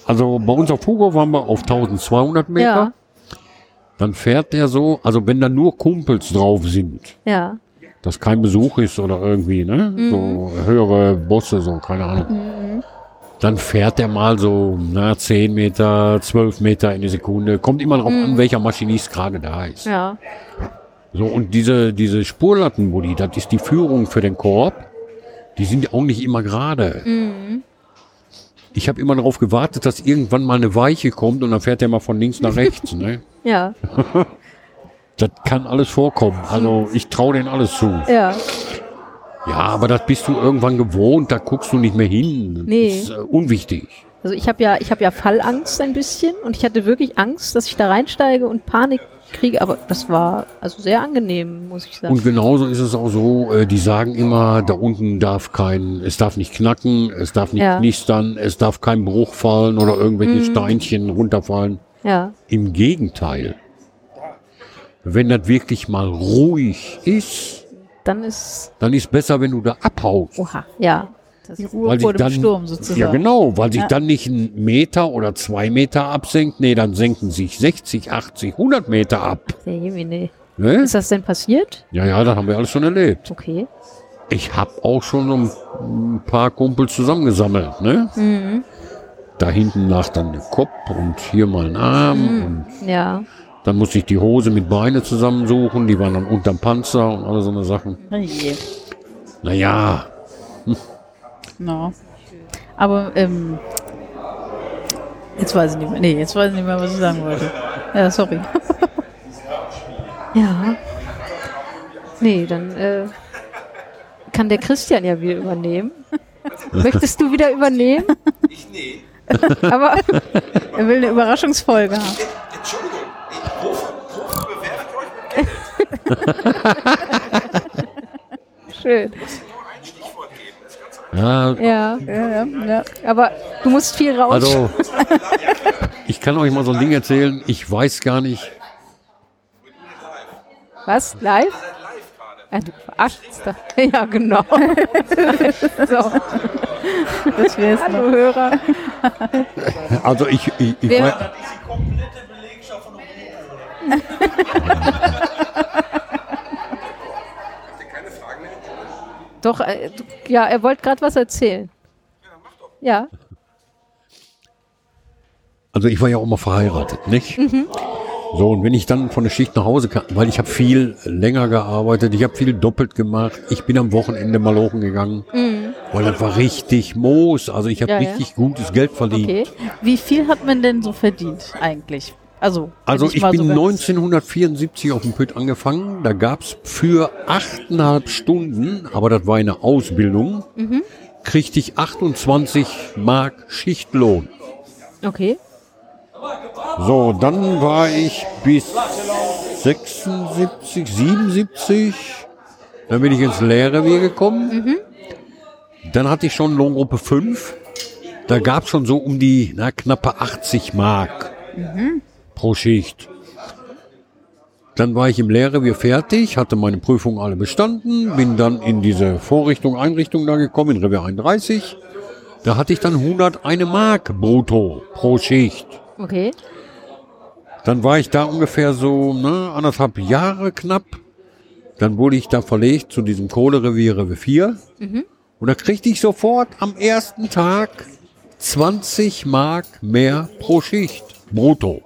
Also bei uns auf Hugo waren wir auf 1200 Meter.
ja,
Dann fährt der so, also wenn da nur Kumpels drauf sind,
ja,
dass kein Besuch ist oder irgendwie, ne? So höhere Bosse, so, keine Ahnung. Dann fährt der mal so, na, 10 Meter, 12 Meter in die Sekunde. Kommt immer drauf an, welcher Maschinist gerade da ist.
ja,
So, und diese, diese Spurlattenbuddy, das ist die Führung für den Korb. Die sind auch nicht immer gerade. Ich habe immer darauf gewartet, dass irgendwann mal eine Weiche kommt und dann fährt der mal von links nach rechts. Ne?
Ja,
Das kann alles vorkommen. Also ich traue denen alles zu.
ja,
Ja, aber das bist du irgendwann gewohnt, da guckst du nicht mehr hin.
Nee.
Das ist äh, unwichtig.
Also ich habe ja, ich habe ja Fallangst ein bisschen und ich hatte wirklich Angst, dass ich da reinsteige und Panik kriege, aber das war also sehr angenehm, muss ich sagen.
Und genauso ist es auch so, äh, die sagen immer, da unten darf kein, es darf nicht knacken, es darf nicht
Ja.
knistern, es darf kein Bruch fallen oder irgendwelche
Mhm.
Steinchen runterfallen.
Ja,
Im Gegenteil. Wenn das wirklich mal ruhig ist,
dann ist
dann ist besser, wenn du da abhaust.
oha, ja, das
Die
ist,
Ruhe
Weil
vor dem
dann-
Sturm sozusagen.
Ja, genau, weil sich
Ja.
dann nicht ein Meter oder zwei Meter absenkt. Nee, dann senken sich 60, 80, 100 Meter ab.
der Jemine.
Ne?
Ist das denn passiert?
Ja, ja, das haben wir alles schon erlebt.
Okay.
Ich habe auch schon ein, ein paar Kumpels zusammengesammelt. Ne?
Mhm.
Da hinten lag dann der Kopf und hier mal ein Arm.
Mhm.
Und
Ja,
dann musste ich die Hose mit Beine zusammensuchen. Die waren dann unterm Panzer und alle so eine Sachen.
Je.
Naja,
No. Aber ähm, jetzt weiß ich nicht mehr. Nee, jetzt weiß ich nicht mehr, was ich sagen wollte. Ja, sorry.
ja. Nee, dann äh, kann der Christian ja wieder übernehmen. Möchtest du wieder übernehmen?
Ich nee.
Aber
Er will eine Überraschungsfolge haben.
Entschuldigung, ich, wofür, wofür bewerbe ich euch mit Geld?
schön.
Nur ein Stichwort geben, das ist ganz einfach.
ja,
Ja,
Ja, ja, ja.
aber du musst viel raus.
also ich kann euch mal so ein Ding erzählen. Ich weiß gar nicht.
Was? Live? Ah, du verarschst. Ja, genau. so,
Das wär's noch.
hallo Hörer.
Also ich, ich, ich
Wer-
weiß,
Die komplette Belegschaft von Habt ihr keine Fragen mehr?
Doch, äh, du, ja, er wollte gerade was erzählen. Ja,
Also ich war ja auch mal verheiratet, nicht?
Mhm.
So, und wenn ich dann von der Schicht nach Hause kam, weil ich habe viel länger gearbeitet, ich habe viel doppelt gemacht, ich bin am Wochenende mal hochen gegangen, weil das war richtig Moos, also ich habe
Mhm. Ja, ja.
richtig gutes Geld verdient.
okay.
Wie viel hat man denn so verdient eigentlich? Also,
Also ich
mal
bin
so ganz-
1974 auf dem Pütt angefangen, da gab's für achteinhalb Stunden, aber das war eine Ausbildung,
Mhm.
kriegte ich 28 Mark Schichtlohn.
Okay.
So, dann war ich bis 76, 77. Dann bin ich ins Lehrrevier gekommen. Dann hatte ich schon Lohngruppe 5. Da gab es schon so um die na, knappe 80 Mark pro Schicht. Dann war ich im Lehrrevier fertig, hatte meine Prüfungen alle bestanden, bin dann in diese Vorrichtung, Einrichtung da gekommen, in Revier 31. Da hatte ich dann 101 Mark brutto pro Schicht.
Okay.
Dann war ich da ungefähr so ne, anderthalb Jahre knapp. Dann wurde ich da verlegt zu diesem Kohlerevier Revier 4. Und da kriegte ich sofort am ersten Tag 20 Mark mehr pro Schicht. Brutto.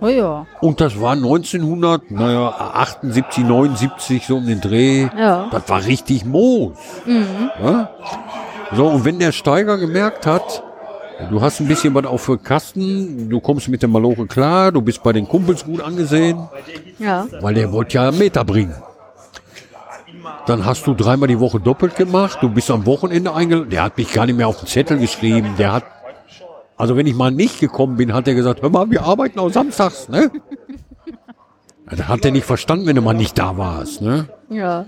Oh ja.
Und das war 1900, naja, 78, 79, so um den Dreh.
Ja.
Das war richtig Moos. Ja? So, und wenn der Steiger gemerkt hat, du hast ein bisschen was auf für Kasten, du kommst mit der Maloche klar, du bist bei den Kumpels gut angesehen,
Ja.
weil der wollte ja einen Meter bringen. Dann hast du dreimal die Woche doppelt gemacht, du bist am Wochenende eingeladen. Der hat mich gar nicht mehr auf den Zettel geschrieben. Der hat, also wenn ich mal nicht gekommen bin, hat er gesagt, hör mal, wir arbeiten auch samstags, ne? Das hat er nicht verstanden, wenn du mal nicht da warst, ne?
Ja.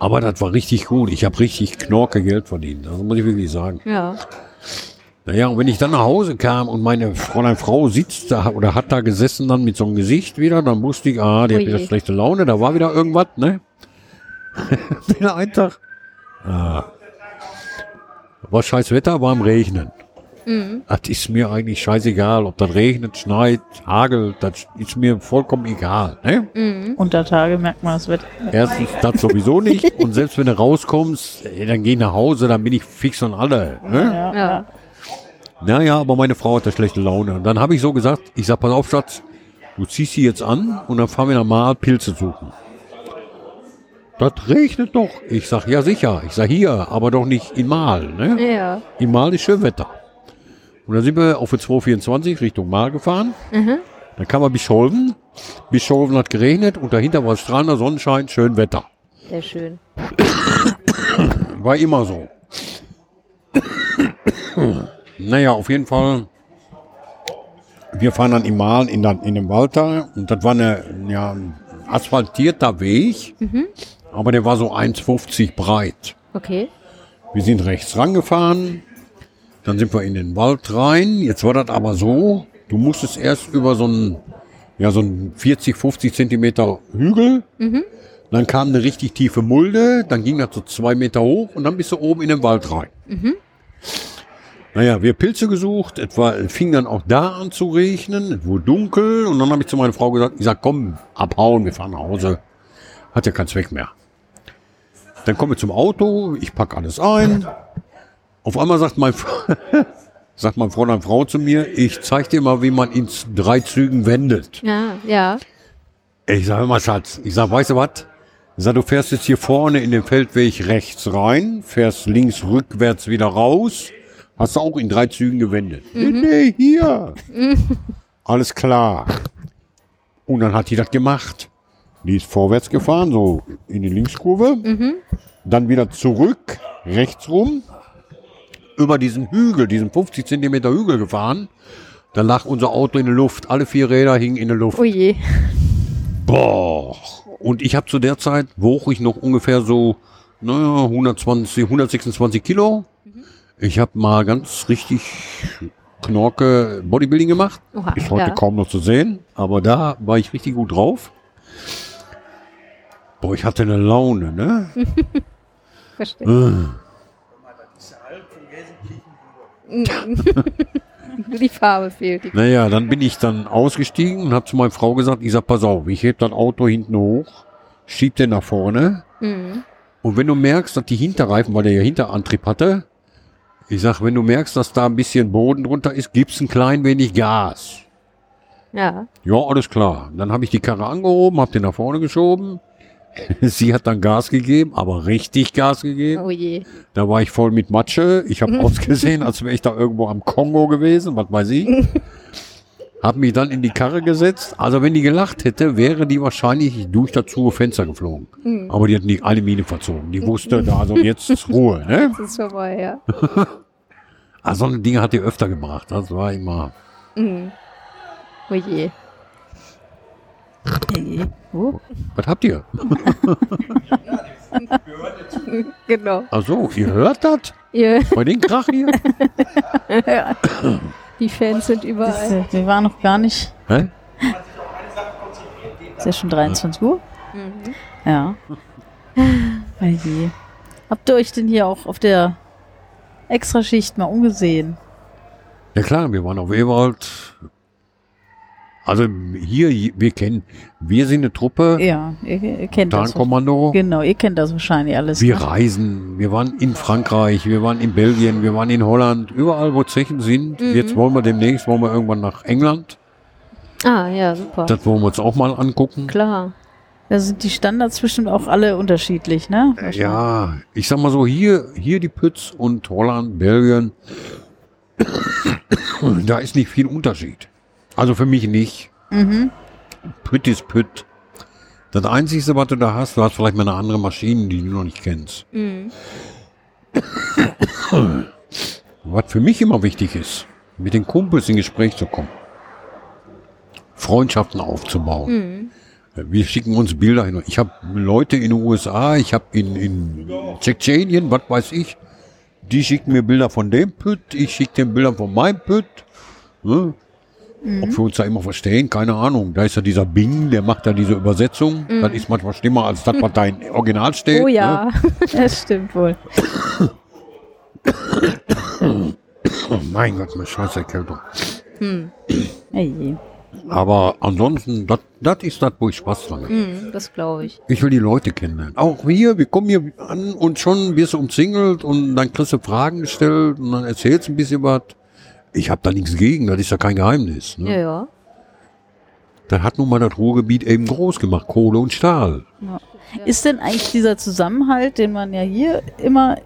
Aber das war richtig gut. Ich habe richtig Knorke Geld verdient. Das muss ich wirklich sagen.
Ja.
Naja, und wenn ich dann nach Hause kam und meine Fräulein Frau sitzt da oder hat da gesessen dann mit so einem Gesicht wieder, dann wusste ich, ah, die hat
Ui.
wieder schlechte Laune, da war wieder irgendwas, ne? wieder ein Tag. Ah. War scheiß Wetter, war am Regnen. Das ist mir eigentlich scheißegal, ob das regnet, schneit, hagelt, das ist mir vollkommen egal. Ne?
Unter Tage merkt man das Wetter.
Erstens das sowieso nicht und selbst wenn du rauskommst, dann geh nach Hause, dann bin ich fix und alle. Ne?
Ja.
Ja.
Naja, aber meine Frau hatte schlechte Laune. Und dann habe ich so gesagt, ich sag, pass auf, Schatz, du ziehst sie jetzt an und dann fahren wir nach Mal Pilze suchen. Das regnet doch. Ich sag, ja sicher. Ich sag, hier, aber doch nicht in Mal. Ne?
Ja.
In Mal ist schön Wetter. Und dann sind wir auf der 224 Richtung Mal gefahren. Dann kam wir Bischolven. Bischolven hat geregnet und dahinter war strahlender Sonnenschein, schön Wetter.
Sehr schön.
War immer so. Naja, auf jeden Fall. Wir fahren dann im Mal in, in dem Wald da und das war eine, ja, ein asphaltierter Weg, aber der war so 1,50 breit.
Okay.
Wir sind rechts rangefahren, dann sind wir in den Wald rein. Jetzt war das aber so, du musstest erst über so einen, ja, so einen 40, 50 Zentimeter Hügel. Dann kam eine richtig tiefe Mulde, dann ging das so zwei Meter hoch und dann bist du oben in den Wald rein. Naja, wir Pilze gesucht, es fing dann auch da an zu regnen, es wurde dunkel und dann habe ich zu meiner Frau gesagt, ich sag, komm, abhauen, wir fahren nach Hause. Hat ja keinen Zweck mehr. Dann kommen wir zum Auto, ich pack alles ein. Auf einmal sagt mein, sagt mein Fräulein Frau zu mir, ich zeig dir mal, wie man in drei Zügen wendet.
Ja, ja.
Ich sage mal, Schatz, ich sag, weißt du was? Ich sag, du fährst jetzt hier vorne in den Feldweg rechts rein, fährst links rückwärts wieder raus, hast du auch in drei Zügen gewendet. Nee, nee, hier. Alles klar. Und dann hat die das gemacht. Die ist vorwärts gefahren, so in die Linkskurve, dann wieder zurück, rechts rum, über diesen Hügel, diesen 50 Zentimeter Hügel gefahren. Da lag unser Auto in der Luft, alle vier Räder hingen in der Luft.
Oh je.
Boah. Und ich habe zu der Zeit, wog ich noch ungefähr so, naja, 120, 126 Kilo. Ich habe mal ganz richtig Knorke Bodybuilding gemacht.
Oha,
Ist heute
ja.
kaum noch zu sehen, aber da war ich richtig gut drauf. Boah, ich hatte eine Laune, ne?
Verstehe. Nur die Farbe fehlt. Die
Naja, dann bin ich dann ausgestiegen und habe zu meiner Frau gesagt, ich sag, pass auf, ich heb das Auto hinten hoch, schieb den nach vorne. Und wenn du merkst, dass die Hinterreifen, weil der ja Hinterantrieb hatte, ich sag, wenn du merkst, dass da ein bisschen Boden drunter ist, gibst ein klein wenig Gas.
ja.
Ja, alles klar. Dann habe ich die Karre angehoben, habe den nach vorne geschoben. Sie hat dann Gas gegeben, aber richtig Gas gegeben.
Oh je.
Da war ich voll mit Matsche. Ich habe ausgesehen, als wäre ich da irgendwo am Kongo gewesen, was weiß ich. Hab mich dann in die Karre gesetzt. Also wenn die gelacht hätte, wäre die wahrscheinlich durch das zu Fenster geflogen. Aber die hat nicht eine Mine verzogen. Die wusste, da also jetzt ist Ruhe. Ne?
Das ist vorbei, ja.
Also so eine Dinge hat die öfter gebracht. Das war immer.
Oh je. Oh,
Was habt ihr?
genau.
Ach so, ihr hört das?
Ihr,
Bei den Krach hier?
Die Fans sind überall.
Wir waren noch gar nicht.
Hä?
Ist ja schon 23 Uhr? Ja. Oh je. Habt ihr euch denn hier auch auf der Extraschicht mal umgesehen?
Ja klar, wir waren auf Ewald. Also hier, wir kennen, wir sind eine Truppe,
Ja, ihr, ihr kennt das.
Tarnkommando.
Genau, ihr kennt das wahrscheinlich alles.
Wir
ne?
reisen, wir waren in Frankreich, wir waren in Belgien, wir waren in Holland, überall wo Zechen sind. Jetzt wollen wir demnächst, wollen wir irgendwann nach England.
Ah, ja, super.
Das wollen wir uns auch mal angucken.
Klar.
Da sind die Standards bestimmt auch alle unterschiedlich, ne?
Ja, ich sag mal so, hier, hier die Pütz und Holland, Belgien, da ist nicht viel Unterschied. Also für mich nicht. Pütt ist Pütt. Das Einzige, was du da hast, du hast vielleicht mal eine andere Maschine, die du noch nicht kennst. was für mich immer wichtig ist, mit den Kumpels in Gespräch zu kommen. Freundschaften aufzubauen. Wir schicken uns Bilder hin. Ich habe Leute in den USA, ich habe in, in Tschetschenien, was weiß ich, die schicken mir Bilder von dem Pütt, ich schicke den Bilder von meinem Pütt. Ne? Ob wir uns da immer verstehen, keine Ahnung. Da ist ja dieser Bing, der macht da diese Übersetzung. Das ist manchmal schlimmer als das, was da im Original steht.
Oh
Ne?
ja.
Das stimmt wohl.
Oh mein Gott, meine scheiß Erkältung.
Hey.
Aber ansonsten, das ist das, wo ich Spaß dran habe.
Hm, das glaube ich.
Ich will die Leute kennenlernen. Auch hier, wir kommen hier an und schon wirst du umzingelt und dann kriegst du Fragen gestellt und dann erzählst du ein bisschen was. Ich habe da nichts gegen, das ist ja kein Geheimnis.
Ja,
Ne?
ja.
Das hat nun mal das Ruhrgebiet eben groß gemacht, Kohle und Stahl.
Ist denn eigentlich dieser Zusammenhalt, den man ja hier immer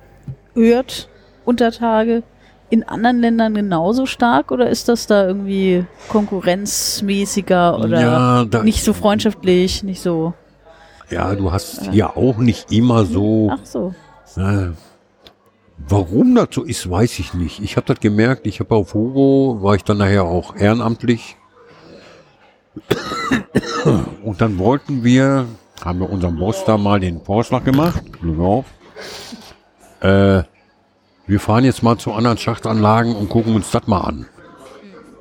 hört, unter Tage, in anderen Ländern genauso stark oder ist das da irgendwie konkurrenzmäßiger oder
Ja, da-
nicht so freundschaftlich, nicht so?
Ja, du hast hier auch nicht immer so.
Ach so.
Äh, warum das so ist, weiß ich nicht. Ich habe das gemerkt. Ich habe auf Hugo, war ich dann nachher auch ehrenamtlich. Und dann wollten wir, haben wir unserem Boss da mal den Vorschlag gemacht. Auf. Äh, wir fahren jetzt mal zu anderen Schachtanlagen und gucken uns das mal an.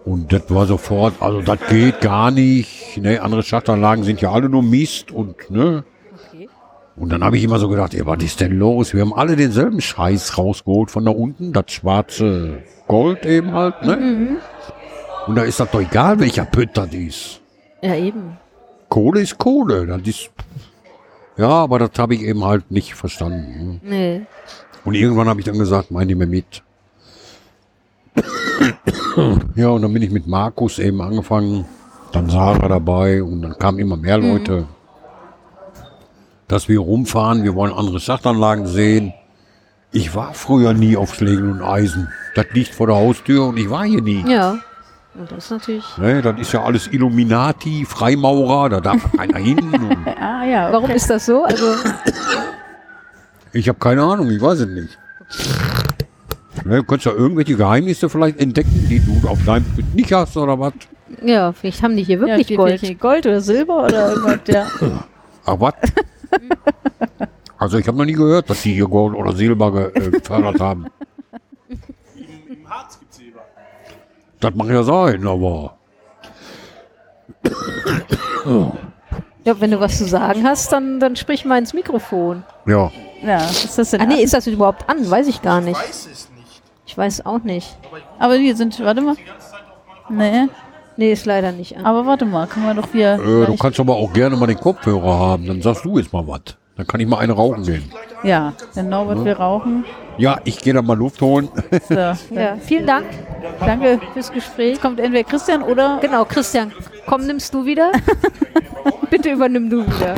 Und das war sofort, also das geht gar nicht. Ne, andere Schachtanlagen sind ja alle nur Mist und ne. Und dann habe ich immer so gedacht, ey, was ist denn los? Wir haben alle denselben Scheiß rausgeholt von da unten, das schwarze Gold eben halt, ne? Und da ist das doch egal, welcher Pütt das ist.
Ja, eben.
Kohle ist Kohle, das ist. Ja, aber das habe ich eben halt nicht verstanden. ne?
Nee.
Und irgendwann habe ich dann gesagt, mein die mir mit. ja, und dann bin ich mit Markus eben angefangen, dann Sarah dabei und dann kamen immer mehr Leute. Dass wir rumfahren, wir wollen andere Schachtanlagen sehen. Ich war früher nie auf Schlägen und Eisen. Das liegt vor der Haustür und ich war hier nie.
Ja. Das ist natürlich.
Ne, das ist ja alles Illuminati, Freimaurer, da darf keiner hin. Und
Ah ja.
Warum ist das so? Also,
ich habe keine Ahnung, ich weiß es nicht. Ne, du könntest ja irgendwelche Geheimnisse vielleicht entdecken, die du auf deinem Bild nicht hast oder was.
ja, vielleicht haben die hier wirklich
ja,
Gold.
Gold. Gold oder Silber oder irgendwas, ja.
Ach was? Also ich habe noch nie gehört, dass die hier Gold oder Silber ge- äh, gefördert haben.
Im Harz gibt's Silber.
Das mag ja sein, aber
Ja, wenn du was zu sagen hast, dann, dann sprich mal ins Mikrofon.
ja.
Ja, ist das denn?
Ah, nee, ist das überhaupt an? Weiß ich gar nicht.
Weiß es nicht.
Ich weiß auch nicht.
aber wir sind, warte mal. Nee,
Nee, ist leider nicht an.
aber warte mal, können wir doch wieder.
Äh, du kannst aber auch gerne mal den Kopfhörer haben, dann sagst du jetzt mal was. Dann kann ich mal eine rauchen gehen.
ja, der Norbert will rauchen.
Ja, ich gehe dann mal Luft holen.
So,
Ja, vielen Dank
danke.
fürs Gespräch.
Jetzt kommt entweder Christian oder.
Genau, Christian, komm, nimmst du wieder? Bitte übernimm du wieder.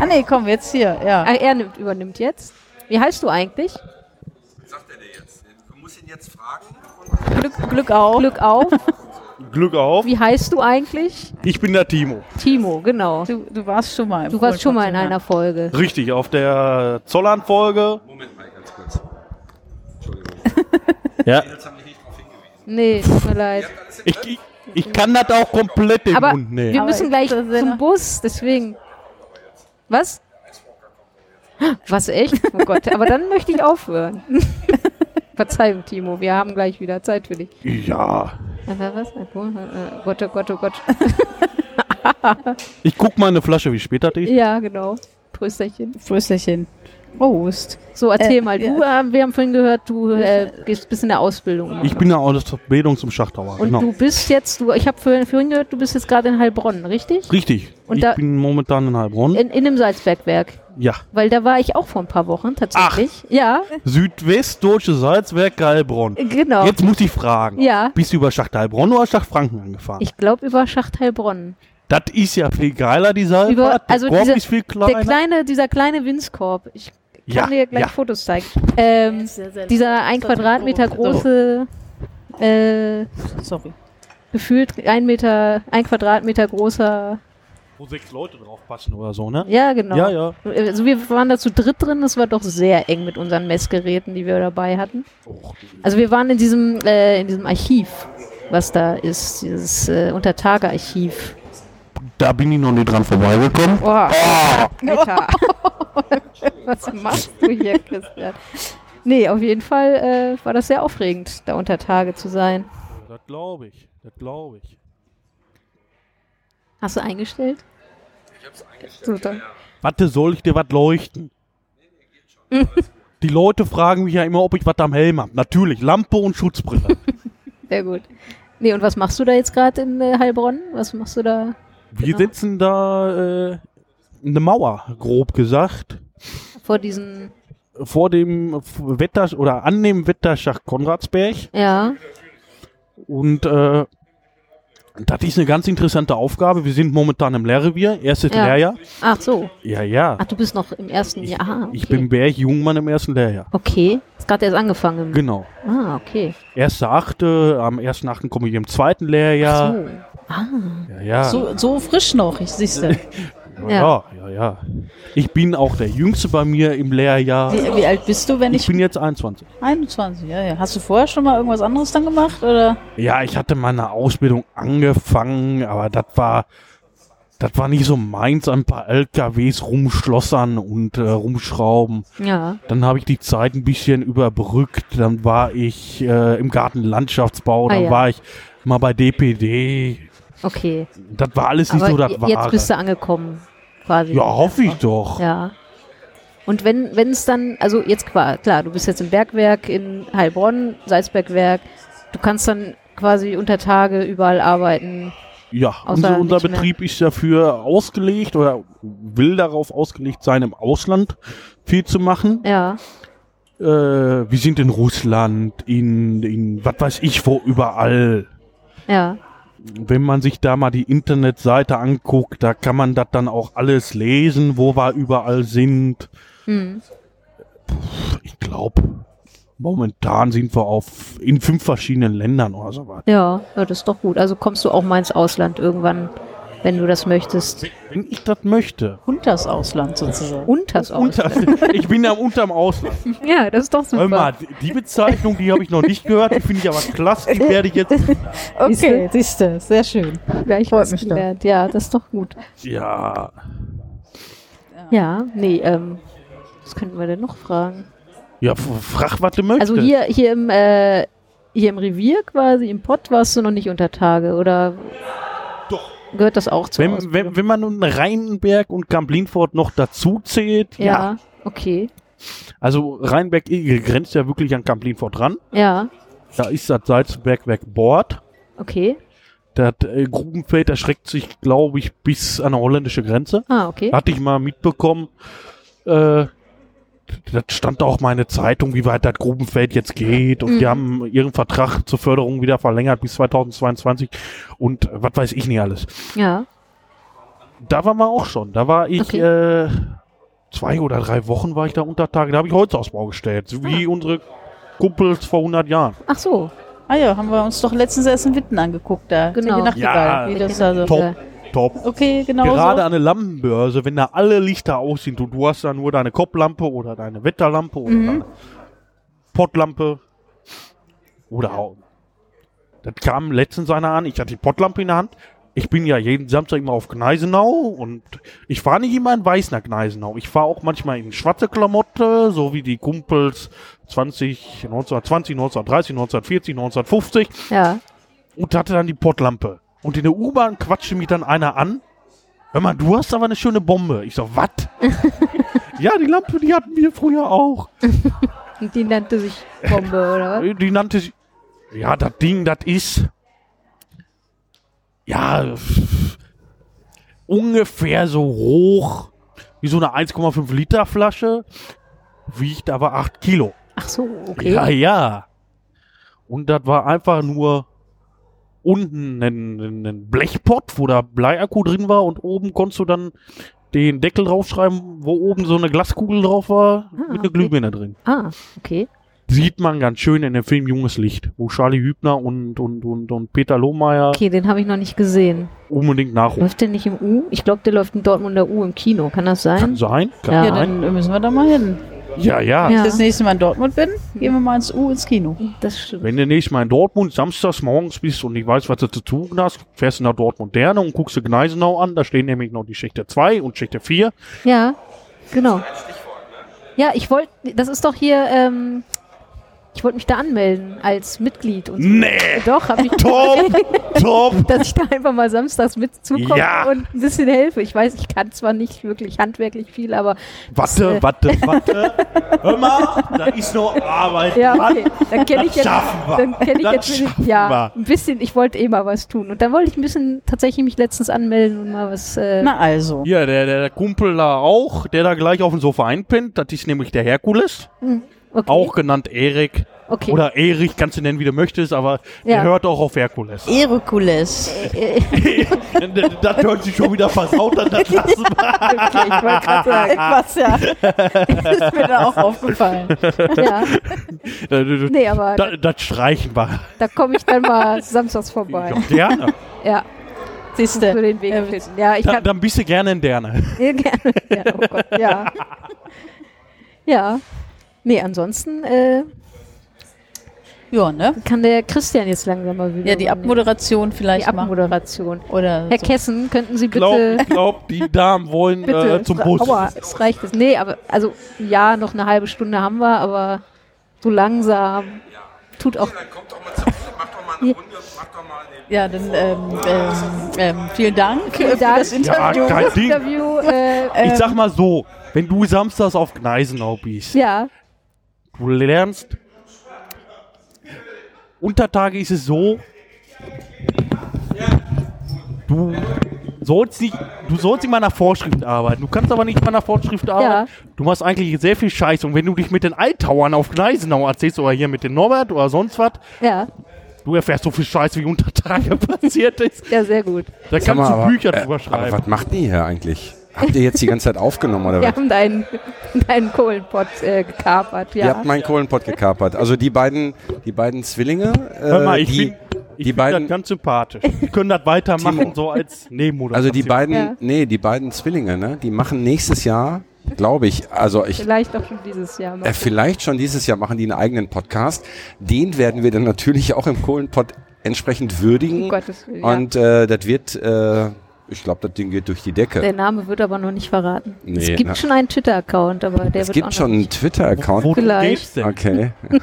Ah nee, komm, jetzt hier. Ja.
Ah, er nimmt, übernimmt jetzt. Wie heißt du eigentlich?
Sagt er dir jetzt? Du musst ihn jetzt fragen.
Glück, Glück auf.
Glück auf.
Glück auf.
Wie heißt du eigentlich?
Ich bin der Timo.
Timo, genau.
Du, du warst schon mal. im
Du warst schon mal in einer Folge.
Richtig, auf der Zollern-Folge.
Moment mal, ganz kurz.
Ja.
Nee, tut mir leid.
Ich, ich, ich kann das auch komplett im
Aber
Mund nehmen.
wir müssen
ich-
gleich zum Bus, deswegen. Was? Was, echt? Oh Gott, aber dann möchte ich aufhören. Verzeihung, Timo, wir haben gleich wieder Zeit für dich.
Ja.
Äh, Was? Äh, Gott, oh Gott, oh Gott.
Ich guck mal eine Flasche, wie spät das ist.
Ja, genau. Prösterchen.
Frösterchen. Prost.
So, erzähl
Äh,
mal.
ja.
Du, äh, wir haben vorhin gehört, du äh, gehst bist in der Ausbildung.
Ich bin ja aus der Bildung zum Schachtauer.
Und
genau.
du bist jetzt, du, ich habe vorhin, vorhin gehört, du bist jetzt gerade in Heilbronn, richtig?
Richtig.
Und
ich
da-
bin momentan in Heilbronn.
In, in dem Salzbergwerk.
ja.
Weil da war ich auch vor ein paar Wochen tatsächlich. Ja,
Südwestdeutsche Salzwerk Heilbronn.
genau.
Jetzt muss ich fragen.
Ja.
Bist du über Schacht Heilbronn oder Schacht Franken angefahren?
Ich glaube über Schacht Heilbronn.
Das ist ja viel geiler, die
Über,
Salzwart. Der
also
Korb
dieser,
ist viel
der
kleiner.
kleine, dieser kleine Winzkorb. Ich kann
Ja,
dir gleich
ja.
Fotos zeigen. Ähm, dieser ein Quadratmeter große, äh,
Sorry.
gefühlt ein Meter, ein Quadratmeter großer.
Wo sechs Leute drauf passen oder so, ne?
Ja, genau.
Ja, ja.
Also wir waren da zu dritt drin, das war doch sehr eng mit unseren Messgeräten, die wir dabei hatten. Also wir waren in diesem, äh, in diesem Archiv, was da ist, dieses äh, Untertage-Archiv.
Da bin ich noch nicht dran vorbeigekommen.
Boah, Alter. was machst du hier, Christian? Nee, auf jeden Fall äh, war das sehr aufregend, da unter Tage zu sein.
Das glaube ich. Das glaube ich.
Hast du eingestellt? Ich hab's eingestellt.
Warte, soll ich dir was leuchten? Die Leute fragen mich ja immer, ob ich was am Helm habe. Natürlich, Lampe und Schutzbrille.
Sehr gut. Nee, und was machst du da jetzt gerade in äh, Heilbronn? Was machst du da?
Wir
Genau.
sitzen da äh, eine Mauer, grob gesagt,
Vor diesen,
vor dem Wetter oder an dem Wetterschacht Konradsberg.
ja,
Und äh, das ist eine ganz interessante Aufgabe. Wir sind momentan im Lehrrevier, erstes
Ja.
Lehrjahr.
ach so.
Ja, ja.
Ach, du bist noch im ersten
Ich,
Jahr. Ah, okay.
ich bin Berg-Jungmann im ersten Lehrjahr.
Okay, ist gerade erst angefangen.
Genau.
ah, okay.
Erste Achte, am ersten Achten komme ich im zweiten Lehrjahr.
So. Ah,
Ja, ja.
So, so frisch noch, ich siehst du.
ja, ja, ja, ja. Ich bin auch der Jüngste bei mir im Lehrjahr.
Wie, wie alt bist du, wenn
Ich
ich,
bin jetzt 21.
21? Ja, ja. Hast du vorher schon mal irgendwas anderes dann gemacht oder?
Ja, ich hatte meine Ausbildung angefangen, aber das war, das war nicht so meins, ein paar LKWs rumschlossern und äh, rumschrauben.
ja.
Dann habe ich die Zeit ein bisschen überbrückt. Dann war ich äh, im Gartenlandschaftsbau, dann
Ah, ja.
war ich mal bei DPD.
Okay.
Das war alles nicht
Aber
so das Wahre.
jetzt bist du angekommen, quasi.
ja, hoffe ich doch.
Ja. Und wenn wenn es dann, also jetzt klar, klar, du bist jetzt im Bergwerk in Heilbronn, Salzbergwerk, du kannst dann quasi unter Tage überall arbeiten.
Ja, unser, unser
nicht mehr.
Betrieb ist dafür ausgelegt oder will darauf ausgelegt sein, im Ausland viel zu machen.
Ja,
Äh, wir sind in Russland, in, in was weiß ich wo, überall.
ja,
Wenn man sich da mal die Internetseite anguckt, da kann man das dann auch alles lesen, wo wir überall sind.
hm.
Ich glaube, momentan sind wir auf in fünf verschiedenen Ländern oder so
ja, ja, das ist doch gut. Also kommst du auch mal ins Ausland irgendwann, wenn du das möchtest.
Wenn ich das möchte.
Unters Ausland sozusagen.
Unters Ausland.
Unter, ich bin ja unterm Ausland.
Ja, das ist doch super.
Hör mal, die Bezeichnung, die habe ich noch nicht gehört, die finde ich aber klasse, die werde ich jetzt.
Okay,
siehst du, sehr schön.
gleich
Freut
was
mich
gelernt. Ja, das ist doch gut.
Ja,
Ja, nee, ähm, was könnten wir denn noch fragen?
ja, frag, was du möchtest.
Also hier, hier im, äh, hier im Revier quasi, im Pott warst du noch nicht unter Tage, oder? Gehört das auch zu
Wenn, wenn, wenn man nun Rheinberg und Kamp-Lindfort noch dazu zählt, ja.
ja, okay.
Also Rheinberg-Egel grenzt ja wirklich an Kamp-Lindfort ran.
Ja,
Da ist das Salzbergwerk Bord.
okay.
Das äh, Grubenfeld erschreckt sich, glaube ich, bis an der holländische Grenze.
Ah, okay.
Hatte ich mal mitbekommen. Äh, das stand auch mal in der Zeitung, wie weit das Grubenfeld jetzt geht. Und die
Mhm.
haben ihren Vertrag zur Förderung wieder verlängert bis 2022. Und was weiß ich nicht alles.
Ja,
Da waren wir auch schon. Da war ich
Okay.
äh, zwei oder drei Wochen war ich da unter Tage. Da habe ich Holzausbau gestellt. So wie unsere Kumpels vor 100 Jahren.
ach so.
Ah ja, haben wir uns doch letztens erst in Witten angeguckt da.
Genau.
Die
Ja.
wie das da so.
Top, top.
Okay, genau
Gerade
so.
an der Lampenbörse, wenn da alle Lichter aus sind und du hast da nur deine Kopflampe oder deine Wetterlampe oder
Mhm.
deine Pottlampe oder auch. Das kam letztens einer an, ich hatte die Pottlampe in der Hand. Ich bin ja jeden Samstag immer auf Gneisenau und ich fahre nicht immer in weiß nach Gneisenau. Ich fahre auch manchmal in schwarze Klamotte, so wie die Kumpels 20, 1920, 1930, 1940, 1950
Ja,
und hatte dann die Pottlampe. Und in der U-Bahn quatschte mich dann einer an hör mal, du hast aber eine schöne Bombe. Ich so, was? ja, die Lampe, die hatten wir früher auch.
Die nannte sich Bombe, oder was?
Die nannte sich, ja, das Ding, das ist, ja, ungefähr so hoch wie so eine 1,5 Liter Flasche, wiegt aber 8 Kilo.
Ach so, okay.
Ja, ja. Und das war einfach nur unten ein, ein, ein Blechpott, wo da Bleiakku drin war und oben konntest du dann den Deckel draufschreiben, wo oben so eine Glaskugel drauf war, mit einer
okay.
Glühbirne drin.
Ah, okay.
Sieht man ganz schön in dem Film Junges Licht, wo Charlie Hübner und, und, und, und Peter Lohmeier
Okay, den habe ich noch nicht gesehen.
unbedingt nachrufen.
Läuft der nicht im U? Ich glaube, der läuft in Dortmunder U im Kino. Kann das
Kann
sein?
sein, kann.
Ja,
sein.
dann müssen wir da mal hin.
Ja, ja.
Wenn
Ja.
ich das nächste Mal in Dortmund bin, gehen wir mal ins U ins Kino.
Das stimmt.
Wenn du nächstes Mal in Dortmund samstags morgens bist und nicht weißt, was du zu tun hast, fährst du nach Dortmund Derne und guckst du Gneisenau an. Da stehen nämlich noch die Schächte 2 und Schächte 4.
Ja, genau. Ja, ich wollte, das ist doch hier, ähm, ich wollte mich da anmelden als Mitglied und so.
Nee!
Doch, habe ich.
Top! Top!
dass ich da einfach mal samstags mit zukomme
Ja.
und ein bisschen helfe. Ich weiß, ich kann zwar nicht wirklich handwerklich viel, aber
Warte,
äh,
warte, warte. Hör mal, da ist noch Arbeit
ja, okay. Dann kenne ich
Das
jetzt,
schaffen wir.
dann kenne ich
Das
jetzt
schaffen
ja ein bisschen. Ich wollte eh mal was tun und dann wollte ich ein bisschen tatsächlich mich letztens anmelden und mal was. Äh,
Na also.
Hier, der, der Kumpel da auch, der da gleich auf dem Sofa einpennt, das ist nämlich der Herkules.
Okay.
Auch genannt Erik.
okay.
Oder Erich, kannst du nennen, wie du möchtest, aber
Ja.
der hört auch auf Herkules.
Erokules.
das hört sich schon wieder versaut an, das lassen wir.
okay, ich wollte gerade sagen.
Was ja. Das ist mir dann auch aufgefallen.
Ja,
Das,
nee, aber da,
das, streichen wir.
da komme ich dann mal samstags vorbei.
Ja, gerne.
Ja,
Siehst
für
du.
den Weg finden. Ja, ich
Dann,
kann
dann bist du gerne in Derne.
Ja, gerne. Ja, oh Gott, ja. Ja. Nee, ansonsten äh,
Ja, ne?
kann der Christian jetzt langsam mal wieder.
Ja, die. Abmoderation
Die
vielleicht machen.
Abmoderation.
Oder
Herr
so.
Kessen, könnten Sie
Ich glaube,
bitte.
glaub, die Damen wollen
Bitte.
äh, zum Bus.
Aua, es reicht es. Nee, aber also ja, noch eine halbe Stunde haben wir, aber so langsam. Tut auch.
Dann kommt doch mal zu mir, mach doch mal eine Runde, mach doch mal eine
Ja, dann ähm, ähm, ähm, vielen Dank
Vielen
für
Dank.
das Interview.
Ja, kein Ding.
Interview. Äh,
Ich sag mal so, wenn du samstags auf Gneisenau bist,
ja,
du lernst, Untertage ist es so, du sollst nicht, du sollst nicht mal nach Vorschrift arbeiten. Du kannst aber nicht mal nach Vorschrift arbeiten. Du machst eigentlich sehr viel Scheiß. Und wenn du dich mit den Altauern auf Gneisenau erzählst oder hier mit dem Norbert oder sonst was,
ja,
du erfährst so viel Scheiß, wie unter Tage passiert ist.
ja, sehr gut.
Da
Sag
kannst
mal,
du
aber,
Bücher
äh,
drüber
aber
schreiben.
was macht ihr hier eigentlich? Habt ihr jetzt die ganze Zeit aufgenommen oder
Wir
was?
haben deinen, deinen Kohlenpott äh, gekapert,
Ihr
ja.
habt meinen Kohlenpott gekapert. Also die beiden, die beiden Zwillinge, äh,
Hör mal, ich
die,
bin, ich
die beiden-
das ganz sympathisch. Die können das weitermachen,
Timo.
so als Nebenmoderation.
also die beiden,
Ja.
nee, die beiden Zwillinge, ne, die machen nächstes Jahr, glaube ich, also ich,
Vielleicht auch schon dieses Jahr.
äh, vielleicht schon dieses Jahr machen die einen eigenen Podcast. Den werden wir dann natürlich auch im Kohlenpott entsprechend würdigen.
Um Gottes Willen.
Und äh, das wird, äh, ich glaube, das Ding geht durch die Decke.
Der Name wird aber noch nicht verraten.
Nee,
es gibt
na.
schon einen Twitter-Account, aber der
es
wird auch
gibt schon einen Twitter-Account.
Wo
Vielleicht.
geht's denn?
Okay.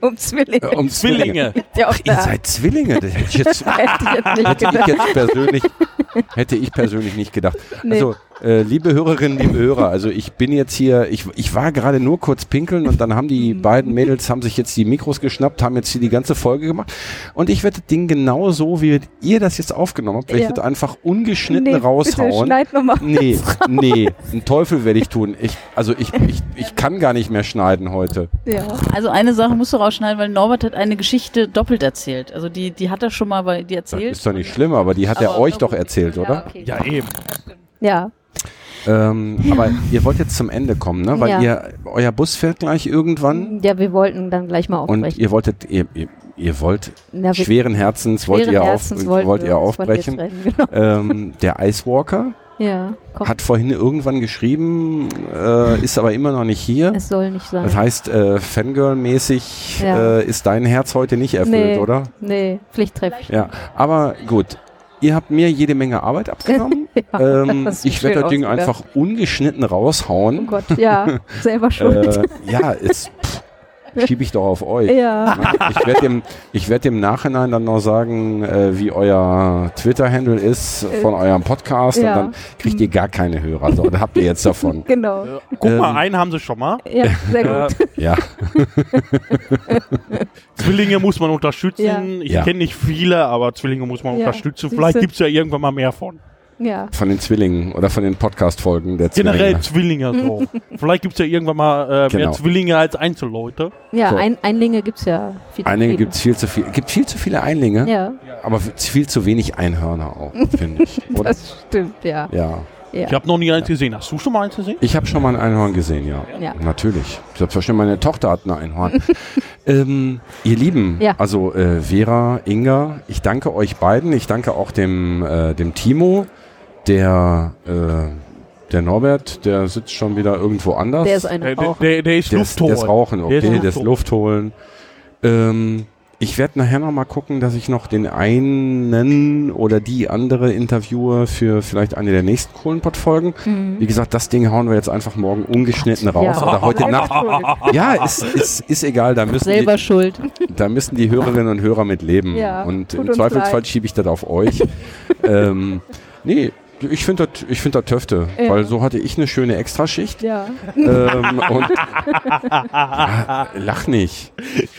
um Zwillinge.
Um Zwillinge.
Ja, auch
Ihr seid Zwillinge. Das hätte ich jetzt,
Hätte ich jetzt nicht
hätte ich jetzt persönlich, hätte ich persönlich nicht gedacht.
Nee.
Also, äh, liebe Hörerinnen, liebe Hörer, also ich bin jetzt hier, ich, ich war gerade nur kurz pinkeln und dann haben die beiden Mädels, haben sich jetzt die Mikros geschnappt, haben jetzt hier die ganze Folge gemacht und ich werde das Ding genau so, wie ihr das jetzt aufgenommen habt, werde ich
Ja.
das einfach ungeschnitten
Nee, Bitte,
raushauen.
schneid noch mal
Nee, nee, einen Teufel werde ich tun. Ich, also ich, ich, ich kann gar nicht mehr schneiden heute.
Ja.
Also eine Sache musst du rausschneiden, weil Norbert hat eine Geschichte doppelt erzählt. Also die, die hat er schon mal bei dir
Das
erzählt.
ist doch nicht schlimm, aber die hat er
Aber-
euch doch erzählt,
Ja,
oder?
okay.
Ja, eben.
Ja.
Ähm, Aber ihr wollt jetzt zum Ende kommen, ne? Weil
Ja.
ihr, euer Bus fährt gleich irgendwann
ja, wir wollten dann gleich mal
und
aufbrechen.
ihr wolltet, ihr, ihr, ihr wollt
Na,
schweren Herzens, wollt ihr, auf,
Herzens wollten
wollt
wir
ihr aufbrechen.
trennen, Genau.
Ähm, der Icewalker
Ja, komm,
hat vorhin irgendwann geschrieben, äh, ist aber immer noch nicht hier.
es soll nicht sein.
Das heißt, äh, Fangirl-mäßig
Ja.
äh, ist dein Herz heute nicht erfüllt,
nee,
oder?
Nee, Pflichttreff.
Ja, aber gut. Ihr habt mir jede Menge Arbeit abgenommen.
Ja,
ähm, ich werde das Ding einfach ungeschnitten
Oh
raushauen.
Gott, ja, selber schuld.
äh, ja, pff, schiebe ich doch auf euch.
Ja.
Ich werde dem, ich werd dem Nachhinein dann noch sagen, äh, wie euer Twitter-Handle ist von eurem Podcast
ja.
und dann kriegt ihr gar keine Hörer. So, da habt ihr jetzt davon.
Genau.
Guck
Ähm,
mal, einen haben sie schon mal.
Ja, sehr
Äh,
gut.
Ja,
Zwillinge muss man unterstützen.
Ja.
Ich
Ja.
kenne nicht viele, aber Zwillinge muss man
Ja,
unterstützen. Vielleicht gibt es ja irgendwann mal mehr von.
Ja.
von den Zwillingen oder von den Podcast-Folgen der Zwillinge.
Generell Zwillinge so. Vielleicht gibt es ja irgendwann mal äh, mehr
Genau.
Zwillinge als Einzelleute.
Ja,
So.
ein, Einlinge gibt's ja viel
Einlinge gibt es viel zu viel. gibt viel zu viele Einlinge,
Ja,
aber viel zu wenig Einhörner auch, finde ich. Oder?
das stimmt, ja.
Ja.
ja.
Ich habe noch nie eins gesehen. Hast du schon mal eins gesehen?
Ich habe schon mal ein Einhorn gesehen, ja.
Ja.
Natürlich. Selbstverständlich, meine Tochter hat ein Einhorn. ähm, ihr Lieben,
Ja.
also äh, Vera, Inga, ich danke euch beiden. Ich danke auch dem, äh, dem Timo, der, äh, der Norbert, der sitzt schon wieder irgendwo anders.
Der ist eine
Der, der,
auch.
der, der ist
Der ist, der
Luft
ist Rauchen,
Der
okay,
ist
der ist Luft holen. Ähm, ich werde nachher noch mal gucken, dass ich noch den einen oder die andere interviewe für vielleicht eine der nächsten Kohlenpott-Folgen.
Mhm.
Wie gesagt, das Ding hauen wir jetzt einfach morgen ungeschnitten raus.
Ja.
Oder heute Nacht.
schuld.
Ja, ist, ist, ist egal, da müssen,
Selber
die,
schuld.
da müssen die Hörerinnen und Hörer mit leben.
Ja,
und im Zweifelsfall
leid.
schiebe ich das auf euch. ähm, nee, ich finde das ich find das Töfte,
Ja.
weil so hatte ich eine schöne Extraschicht.
Ja.
Ähm, und Ah, lach nicht.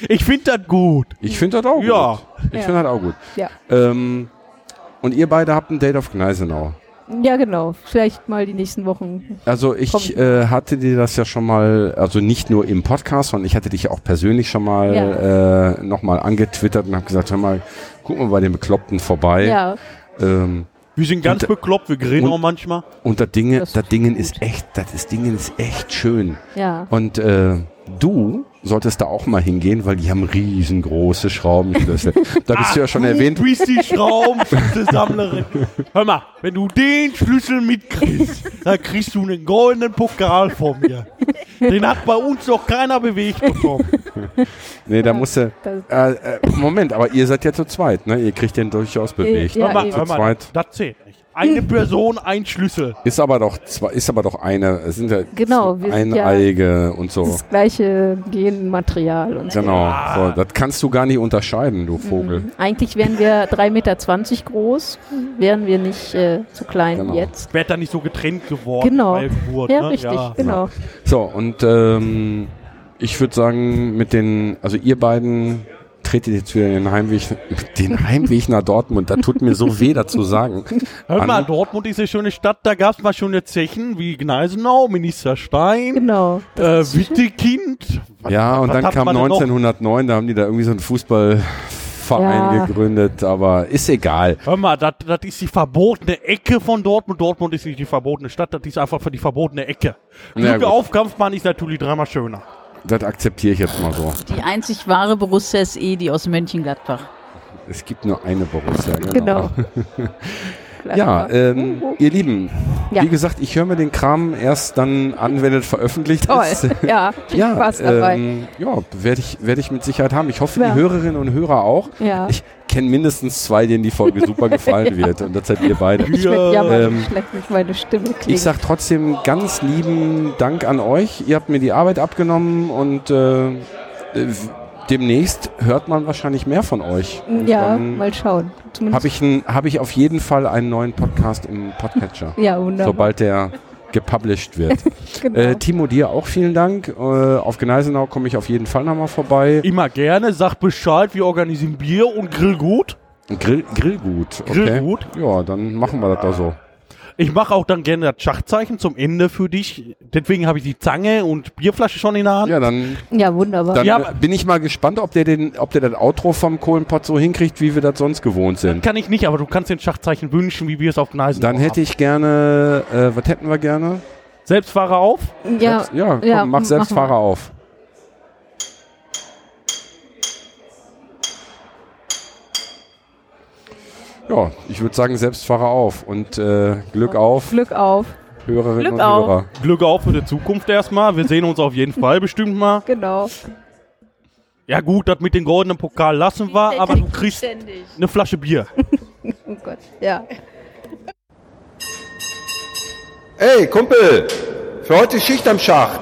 Ich finde das gut.
Ich finde das auch
Ja.
gut. Ich
Ja.
finde das auch gut.
Ja.
Ähm, und ihr beide habt ein Date auf Gneisenau.
ja, genau. Vielleicht mal die nächsten Wochen.
Also ich äh, hatte dir das ja schon mal, also nicht nur im Podcast, sondern ich hatte dich ja auch persönlich schon mal äh, nochmal angetwittert und habe gesagt, hör mal, guck mal bei den Bekloppten vorbei.
Ja,
Ähm,
Wir sind ganz
Und-
bekloppt, wir grillen
und-
auch manchmal.
und das Ding,
Das
das,
ist
Ding ist echt, das ist Ding ist echt schön.
ja.
Und äh, du solltest da auch mal hingehen, weil die haben riesengroße Schraubenschlüssel. da bist du ja schon
du
erwähnt.
bist die Schraubenschlüsselsammlerin. Hör mal, wenn du den Schlüssel mitkriegst, dann kriegst du einen goldenen Pokal von mir. Den hat bei uns noch keiner bewegt bekommen.
Nee, da musst du.
Das,
Äh, äh, Moment, aber ihr seid ja zu zweit, ne? Ihr kriegt den durchaus bewegt.
Ja,
hör mal, hör
zu
mal,
zweit.
das zählt. Eine Person, ein Schlüssel.
Ist aber doch zwei, ist aber doch eine, es sind ja
Genau, wir sind ja-
eineige und so.
das gleiche Genmaterial und so.
Genau, so, das kannst du gar nicht unterscheiden, du Vogel.
Mhm. Eigentlich wären wir 3,20 Meter groß, wären wir nicht äh, so klein
Genau.
jetzt.
Werd da nicht so getrennt geworden
Genau.
bei Geburt.
Ja,
ne?
richtig,
Ja.
genau.
So, und ähm, ich würde sagen, mit den, also ihr beiden tretet jetzt wieder den Heimweg, den Heimweg nach Dortmund. Da tut mir so weh, dazu sagen.
Hör mal,
An-
Dortmund ist eine schöne Stadt, da gab es mal schöne Zechen wie Gneisenau, Ministerstein,
Genau.
äh, Wittekind. Was-
Ja, und
was
dann kam
man denn noch?
1909, da haben die da irgendwie so einen Fußballverein
Ja.
gegründet, aber ist egal.
Hör mal, das ist die verbotene Ecke von Dortmund. Dortmund ist nicht die verbotene Stadt, das ist einfach für die verbotene Ecke.
Gut.
auf, Kampfmann ist natürlich dreimal schöner.
Das akzeptiere ich jetzt mal so.
Die einzig wahre Borussia ist eh die aus Mönchengladbach.
Es gibt nur eine Borussia, genau.
Genau.
Ja, ähm, ihr Lieben,
Ja.
wie gesagt, ich höre mir den Kram erst dann an, wenn es veröffentlicht
Toll.
ist.
Ja, viel
Ja,
Spaß dabei.
ähm, ja, werde ich, werd ich mit Sicherheit haben. Ich hoffe,
Ja.
die Hörerinnen und Hörer auch.
ja.
Ich kenne mindestens zwei, denen die Folge super gefallen wird. Und das seid ihr beide.
ich ja mal
ähm,
mit meine Stimme klingt.
Ich sag trotzdem ganz lieben Dank an euch. Ihr habt mir die Arbeit abgenommen und äh, äh, demnächst hört man wahrscheinlich mehr von euch. Und
ja,
dann
mal schauen. Zumindest.
habe ich, ein- hab ich auf jeden Fall einen neuen Podcast im Podcatcher,
ja, wunderbar.
sobald der gepublished wird.
genau.
äh, Timo, dir auch vielen Dank. Äh, auf Gneisenau komme ich auf jeden Fall nochmal vorbei.
Immer gerne, sag Bescheid, wir organisieren Bier und Grillgut.
Grill, Grillgut. Okay.
Grillgut.
Ja, dann machen wir das da so.
Ich mache auch dann gerne das Schachzeichen zum Ende für dich. Deswegen habe ich die Zange und Bierflasche schon in der Hand.
Ja, dann,
ja, wunderbar.
dann
Ja,
bin ich mal gespannt, ob der, den, ob der das Outro vom Kohlenpott so hinkriegt, wie wir das sonst gewohnt sind.
Kann ich nicht, aber du kannst den Schachzeichen wünschen, wie wir es auf Gneisen
Dann hätte ich gerne, äh, was hätten wir gerne?
Selbstfahrer auf.
ja,
Selbst, ja, komm,
ja,
mach Selbstfahrer auf. Ja, ich würde sagen Selbstfahrer auf und äh, Glück auf,
Glück auf.
Hörerinnen
Glück
und
auf.
Hörer.
Glück auf für die Zukunft erstmal. Wir sehen uns auf jeden Fall bestimmt mal.
Genau.
Ja gut, das mit dem goldenen Pokal lassen wir, aber du kriegst
Ständig.
eine Flasche Bier.
Oh Gott. Ja.
Ey, Kumpel, für heute Schicht am Schacht.